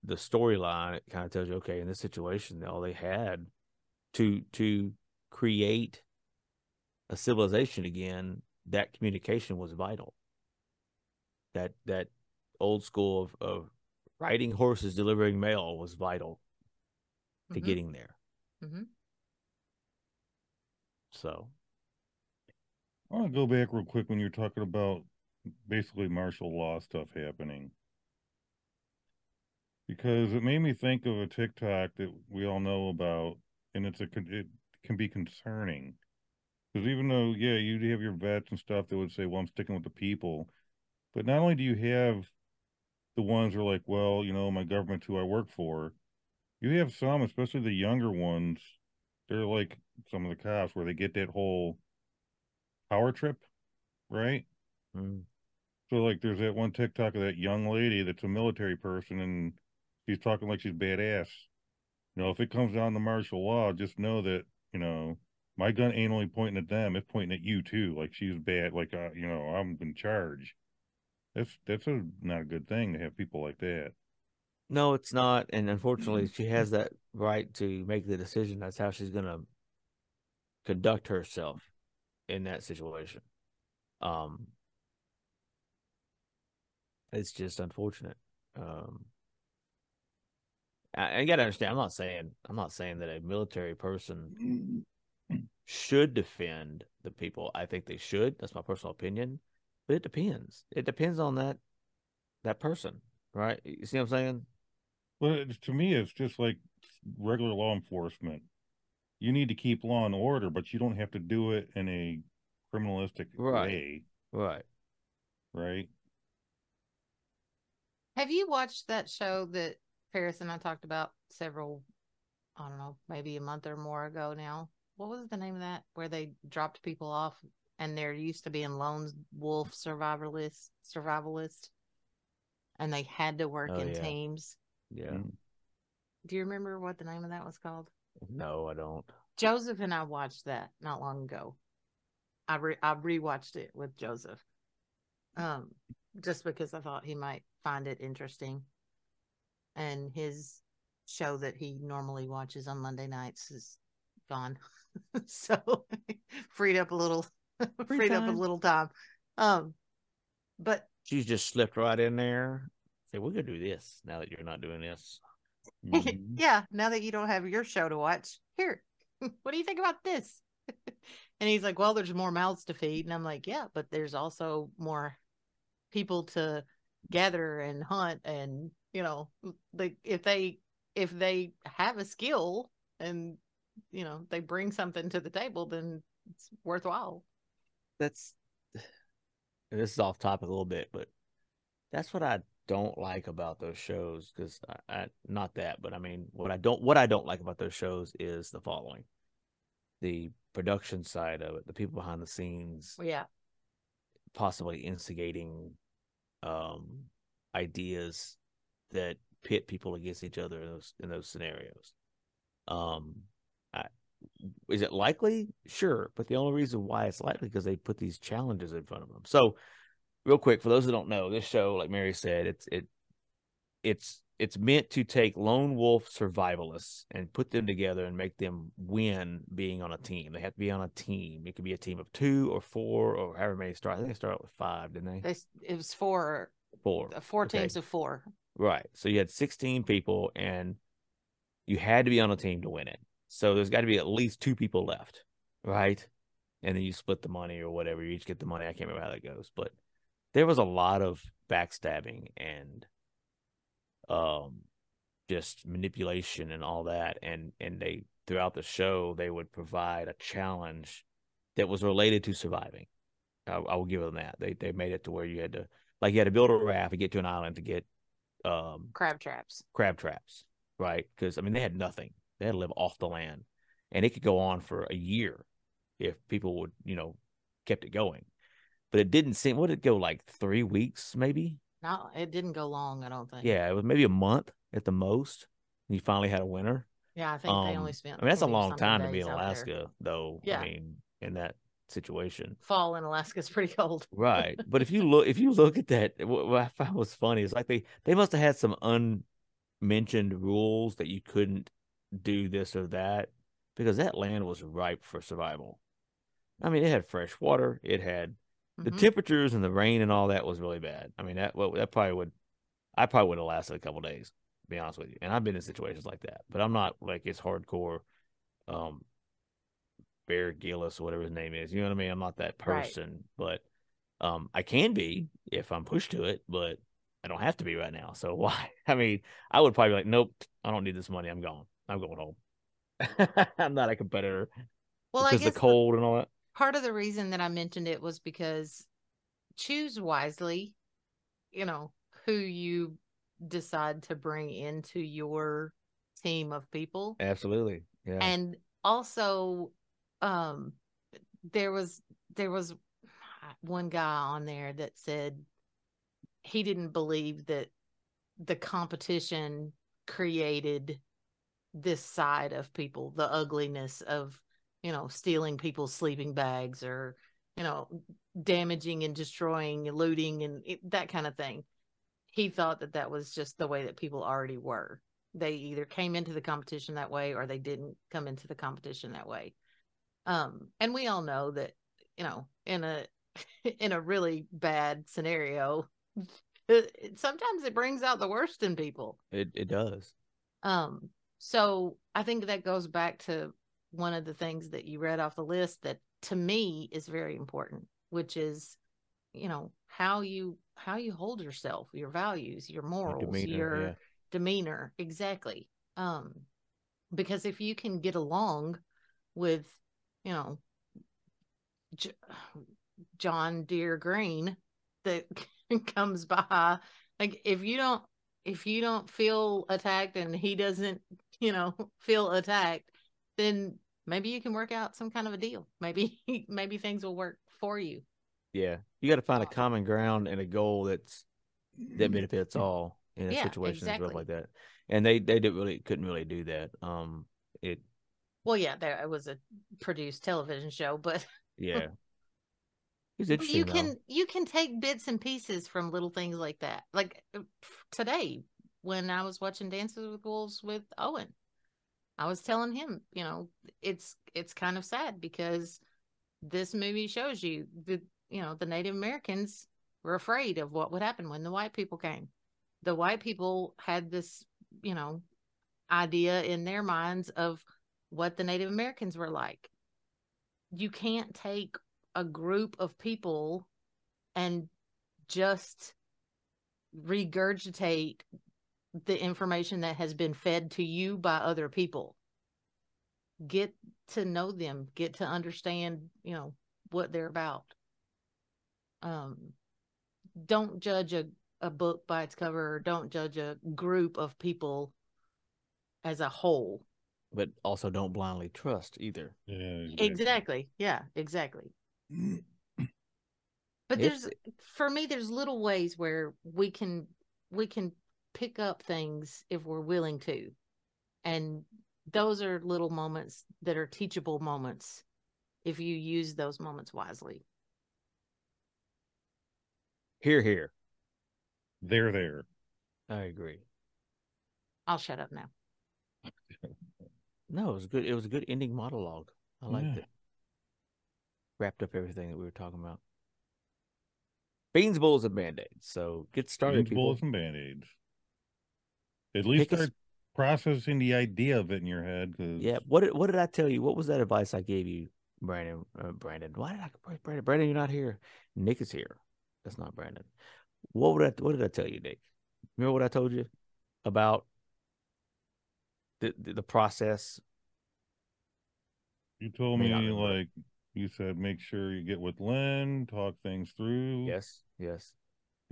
S2: the storyline, it kind of tells you, okay, in this situation, all they had to to create a civilization again, that communication was vital. That that old school of, of riding horses delivering mail was vital to
S3: Mhm.
S2: getting there.
S3: Mm-hmm.
S2: So
S1: I want to go back real quick when you're talking about basically martial law stuff happening. Because it made me think of a TikTok that we all know about, and it's a it can be concerning. Because even though, yeah, you have your vets and stuff that would say, "Well, I'm sticking with the people," but not only do you have the ones who are like, "Well, you know, my government's who I work for," you have some, especially the younger ones. They're like some of the cops where they get that whole power trip, right?
S2: mm,
S1: So like there's that one TikTok of that young lady that's a military person and she's talking like she's badass. You know, if it comes down to martial law, just know that, you know, my gun ain't only pointing at them, it's pointing at you too. Like she's bad, like uh, you know, I'm in charge. That's that's a not a good thing to have people like that.
S2: no, it's not. And unfortunately, she has that right to make the decision. That's how she's gonna conduct herself in that situation. Um, it's just unfortunate. Um, I, I gotta understand. I'm not saying I'm not saying that a military person should defend the people. I think they should. That's my personal opinion. But it depends. It depends on that that person, right? You see what I'm saying?
S1: Well, it's, to me, it's just like regular law enforcement. You need to keep law and order, but you don't have to do it in a criminalistic
S2: Right.
S1: way,
S2: Right.
S1: right?
S3: Have you watched that show that Farris and I talked about several, I don't know, maybe a month or more ago now? What was the name of that? Where they dropped people off and there used to be in lone wolf survivalist, survivalist, and they had to work
S2: Oh,
S3: in
S2: yeah.
S3: teams.
S2: Yeah.
S1: Mm.
S3: Do you remember what the name of that was called?
S2: No, I don't.
S3: Joseph and I watched that not long ago. I re- I rewatched it with Joseph, um, just because I thought he might find it interesting. And his show that he normally watches on Monday nights is gone, so freed up a little,
S2: Free
S3: freed up a little time. Um, but
S2: She's just slipped right in there. Say, we're gonna do this now that you're not doing this.
S1: Mhm.
S3: yeah, now that you don't have your show to watch, here, what do you think about this? and he's like, well, there's more mouths to feed. And I'm like, yeah, but there's also more people to gather and hunt. And, you know, they, if they, if they have a skill and, you know, they bring something to the table, then it's worthwhile.
S2: That's this is off topic a little bit, but that's what I don't like about those shows. Because I, I, not that, but I mean, what I don't, what I don't like about those shows is the following: the production side of it, the people behind the scenes,
S3: yeah.
S2: possibly instigating um, ideas that pit people against each other in those in those scenarios. Um, I, is it likely? Sure, but the only reason why it's likely because they put these challenges in front of them. So, real quick, for those that don't know, this show, like Mary said, it's it it's it's meant to take lone wolf survivalists and put them together and make them win being on a team. They have to be on a team. It could be a team of two or four or however many start. I think they started with five, didn't they?
S3: They, it was four,
S2: Four.
S3: uh, four
S2: Okay.
S3: teams of four.
S2: Right. So you had 16 people and you had to be on a team to win it. So there's got to be at least two people left, right? And then you split the money or whatever. You each get the money. I can't remember how that goes, but there was a lot of backstabbing and um just manipulation and all that and and they throughout the show they would provide a challenge that was related to surviving. I, I will give them that. They they made it to where you had to like you had to build a raft to get to an island to get um
S3: crab traps.
S2: crab traps, right? Because I mean, they had nothing. They had to live off the land, and it could go on for a year if people would, you know, kept it going. But it didn't seem. Would it go like three weeks, maybe?
S3: No, it didn't go long. I don't think.
S2: Yeah, it was maybe a month at the most. And you finally had a winner.
S3: Yeah, I think they only
S2: Um,
S3: spent.
S2: I mean, that's a long time to be in
S3: out there.
S2: Alaska, though.
S3: Yeah.
S2: I mean, in that situation.
S3: Fall in Alaska is pretty cold.
S2: right but if you look if you look at that what, what i found was funny is like they they must have had some unmentioned rules that you couldn't do this or that because that land was ripe for survival i mean it had fresh water it had the
S3: Mhm.
S2: temperatures and the rain and all that was really bad i mean that well, that probably would i probably would have lasted a couple days to be honest with you and i've been in situations like that but i'm not like it's hardcore um Bear Gillis or whatever his name is. You know what I mean? I'm not that
S3: Right.
S2: person, but um, I can be if I'm pushed to it, but I don't have to be right now. So why? I mean, I would probably be like, nope, I don't need this money. I'm gone. I'm going home. I'm not a competitor
S3: Well, I
S2: because
S3: guess
S2: the
S3: the-
S2: cold and all that.
S3: Part of the reason that I mentioned it was because choose wisely, you know, who you decide to bring into your team of people.
S2: Absolutely, yeah.
S3: And also um there was there was one guy on there that said he didn't believe that the competition created this side of people, the ugliness of, you know, stealing people's sleeping bags or, you know, damaging and destroying, looting, and it, that kind of thing. He thought that that was just the way that people already were. They either came into the competition that way or they didn't come into the competition that way. Um, and we all know that, you know, in a in a really bad scenario, sometimes it brings out the worst in people.
S2: it it does.
S3: Um, so I think that goes back to one of the things that you read off the list that to me is very important, which is, you know, how you how you hold yourself, your values, your morals,
S2: demeanor,
S3: your
S2: yeah.
S3: demeanor. Exactly. Um, because if you can get along with, you know, J- John Deere Green that comes by, like if you don't if you don't feel attacked and he doesn't, you know, feel attacked, then maybe you can work out some kind of a deal. Maybe maybe things will work for you.
S2: Yeah, you got to find a common ground and a goal that's that benefits all in a
S3: Yeah,
S2: situation
S3: exactly.
S2: like that. And they they didn't really couldn't really do that. Um, it
S3: Well, yeah, there it was a produced television show, but
S2: yeah. It's interesting.
S3: you
S2: though.
S3: can you can take bits and pieces from little things like that. Like uh, today when I was watching Dances with Wolves with Owen, I was telling him, you know, it's it's kind of sad because this movie shows you the you know the Native Americans were afraid of what would happen when the white people came. The white people had this, you know, idea in their minds of what the Native Americans were like. You can't take a group of people and just regurgitate the information that has been fed to you by other people. Get to know them, get to understand, you know, what they're about. Um don't judge a, a book by its cover or don't judge a group of people as a whole.
S2: but also don't blindly trust either.
S1: Yeah,
S3: Exactly. Yeah, exactly. But
S2: It's-
S3: there's for me there's little ways where we can we can pick up things if we're willing to. And those are little moments that are teachable moments if you use those moments wisely.
S2: Here, here.
S1: They're there.
S2: I agree.
S3: I'll shut up now.
S2: No, it was good. It was a good ending monologue. I liked
S1: Yeah.
S2: it. Wrapped up everything that we were talking about. Beans, bulls, and band aids. So get started.
S1: Beans,
S2: people.
S1: bullets, and band aids. At least
S2: Pick a
S1: processing the idea of it in your head. Cause
S2: Yeah. What did What did I tell you? What was that advice I gave you, Brandon? Uh, Brandon. Why did I Brandon? Brandon, you're not here. Nick is here. That's not Brandon. What would I? What did I tell you, Nick? Remember what I told you about the the, the process?
S1: you told me like you said, make sure you get with Len, talk things through.
S2: Yes. Yes.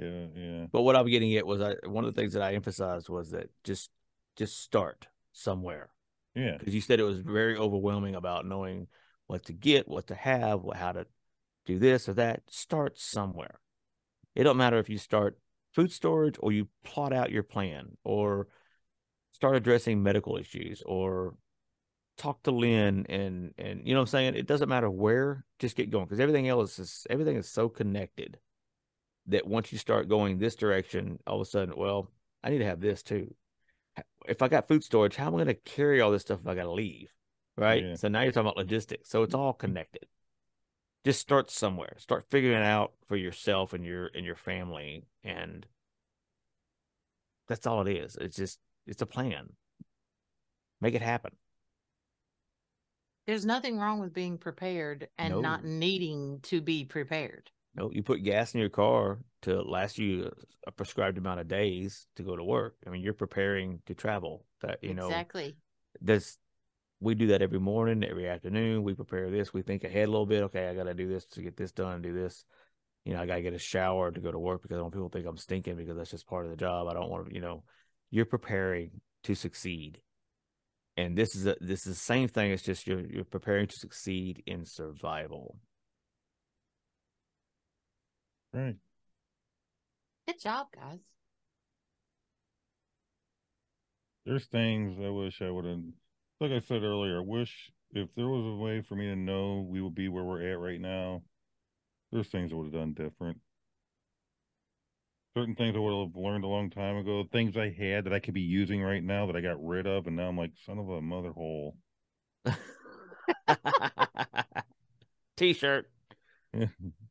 S1: Yeah, yeah.
S2: But what I'm getting at was I one of the things that I emphasized was that just just start somewhere
S1: Yeah.
S2: because you said it was very overwhelming about knowing what to get, what to have, what, how to do this or that. Start somewhere. It don't matter if you start food storage or you plot out your plan or start addressing medical issues or talk to Lynn and and you know what I'm saying it doesn't matter where just get going because everything else is everything is so connected that once you start going this direction all of a sudden well I need to have this too. If I got food storage how am I going to carry all this stuff if I got to leave right?
S1: Yeah.
S2: so now you're talking about logistics. So it's all connected. Just start somewhere. Start figuring it out for yourself and your and your family and that's all it is. It's just it's a plan. Make it happen.
S3: There's nothing wrong with being prepared and not needing to be prepared.
S2: No, you put gas in your car to last you a prescribed amount of days to go to work. I mean, you're preparing to travel. That you know,
S3: exactly.
S2: This we do that every morning, every afternoon. We prepare this. We think ahead a little bit. Okay, I got to do this to get this done. Do this. You know, I got to get a shower to go to work because I don't want people think I'm stinking because that's just part of the job. I don't want to. You know, you're preparing to succeed, and this is a, this is the same thing. It's just you're you're preparing to succeed in survival.
S1: Right.
S3: Good job, guys.
S1: There's things I wish I would have like I said earlier, I wish if there was a way for me to know we would be where we're at right now, there's things I would have done different. Certain things I would have learned a long time ago, things I had that I could be using right now that I got rid of, and now I'm like, son of a mother hole.
S2: T-shirt.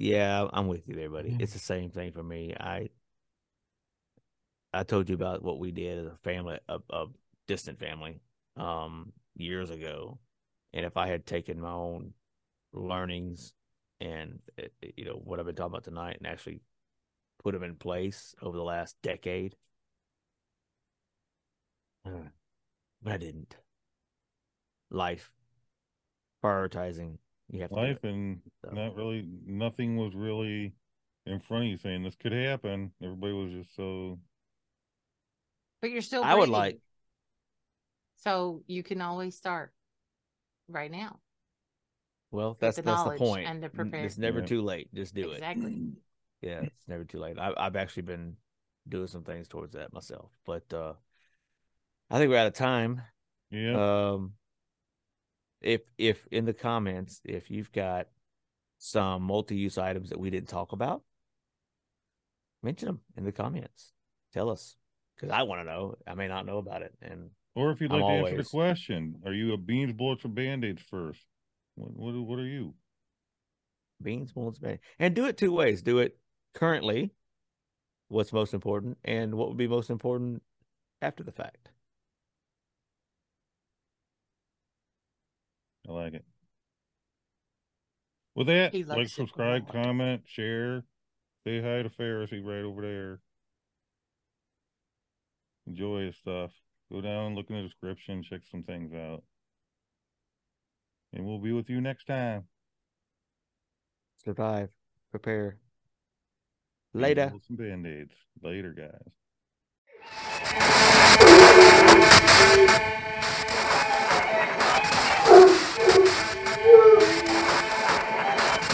S2: Yeah, I'm with you there, buddy. It's the same thing for me. I I told you about what we did as a family, a, a distant family, um, years ago, and if I had taken my own learnings and uh, you know what I've been talking about tonight and actually put them in place over the last decade, uh, but I didn't. Life, prioritizing. You have
S1: Life
S2: it.
S1: and
S2: So.
S1: not really nothing was really in front of you saying this could happen. Everybody was just so
S3: But you're still
S2: I would like
S3: So you can always start right now.
S2: Well, that's
S3: the
S2: that's the
S3: knowledge
S2: point.
S3: and to
S2: N-
S3: prepare.
S2: It's never
S1: Yeah.
S2: too late. Just do
S3: exactly.
S2: it. Exactly. Yeah, it's never too late. I, I've actually been doing some things towards that myself, but uh I think we're out of time.
S1: yeah.
S2: Um, if if in the comments, if you've got some multi-use items that we didn't talk about, mention them in the comments. Tell us because I want to know. I may not know about it, and
S1: Or if you'd
S2: I'm
S1: like to answer the question, are you a beans, bullets, or band-aids first? What what, what are you?
S2: beans, bullets, band, and do it two ways. Do it currently, what's most important, and what would be most important after the fact.
S1: I like it. With that,
S3: He
S1: like,
S3: likes it
S1: subscribe, comment, share, say hi to Farris right over there. Enjoy his stuff. Go down, look in the description, check some things out. And we'll be with you next time.
S2: Survive, prepare. Later.
S1: Some band-aids. Later, guys.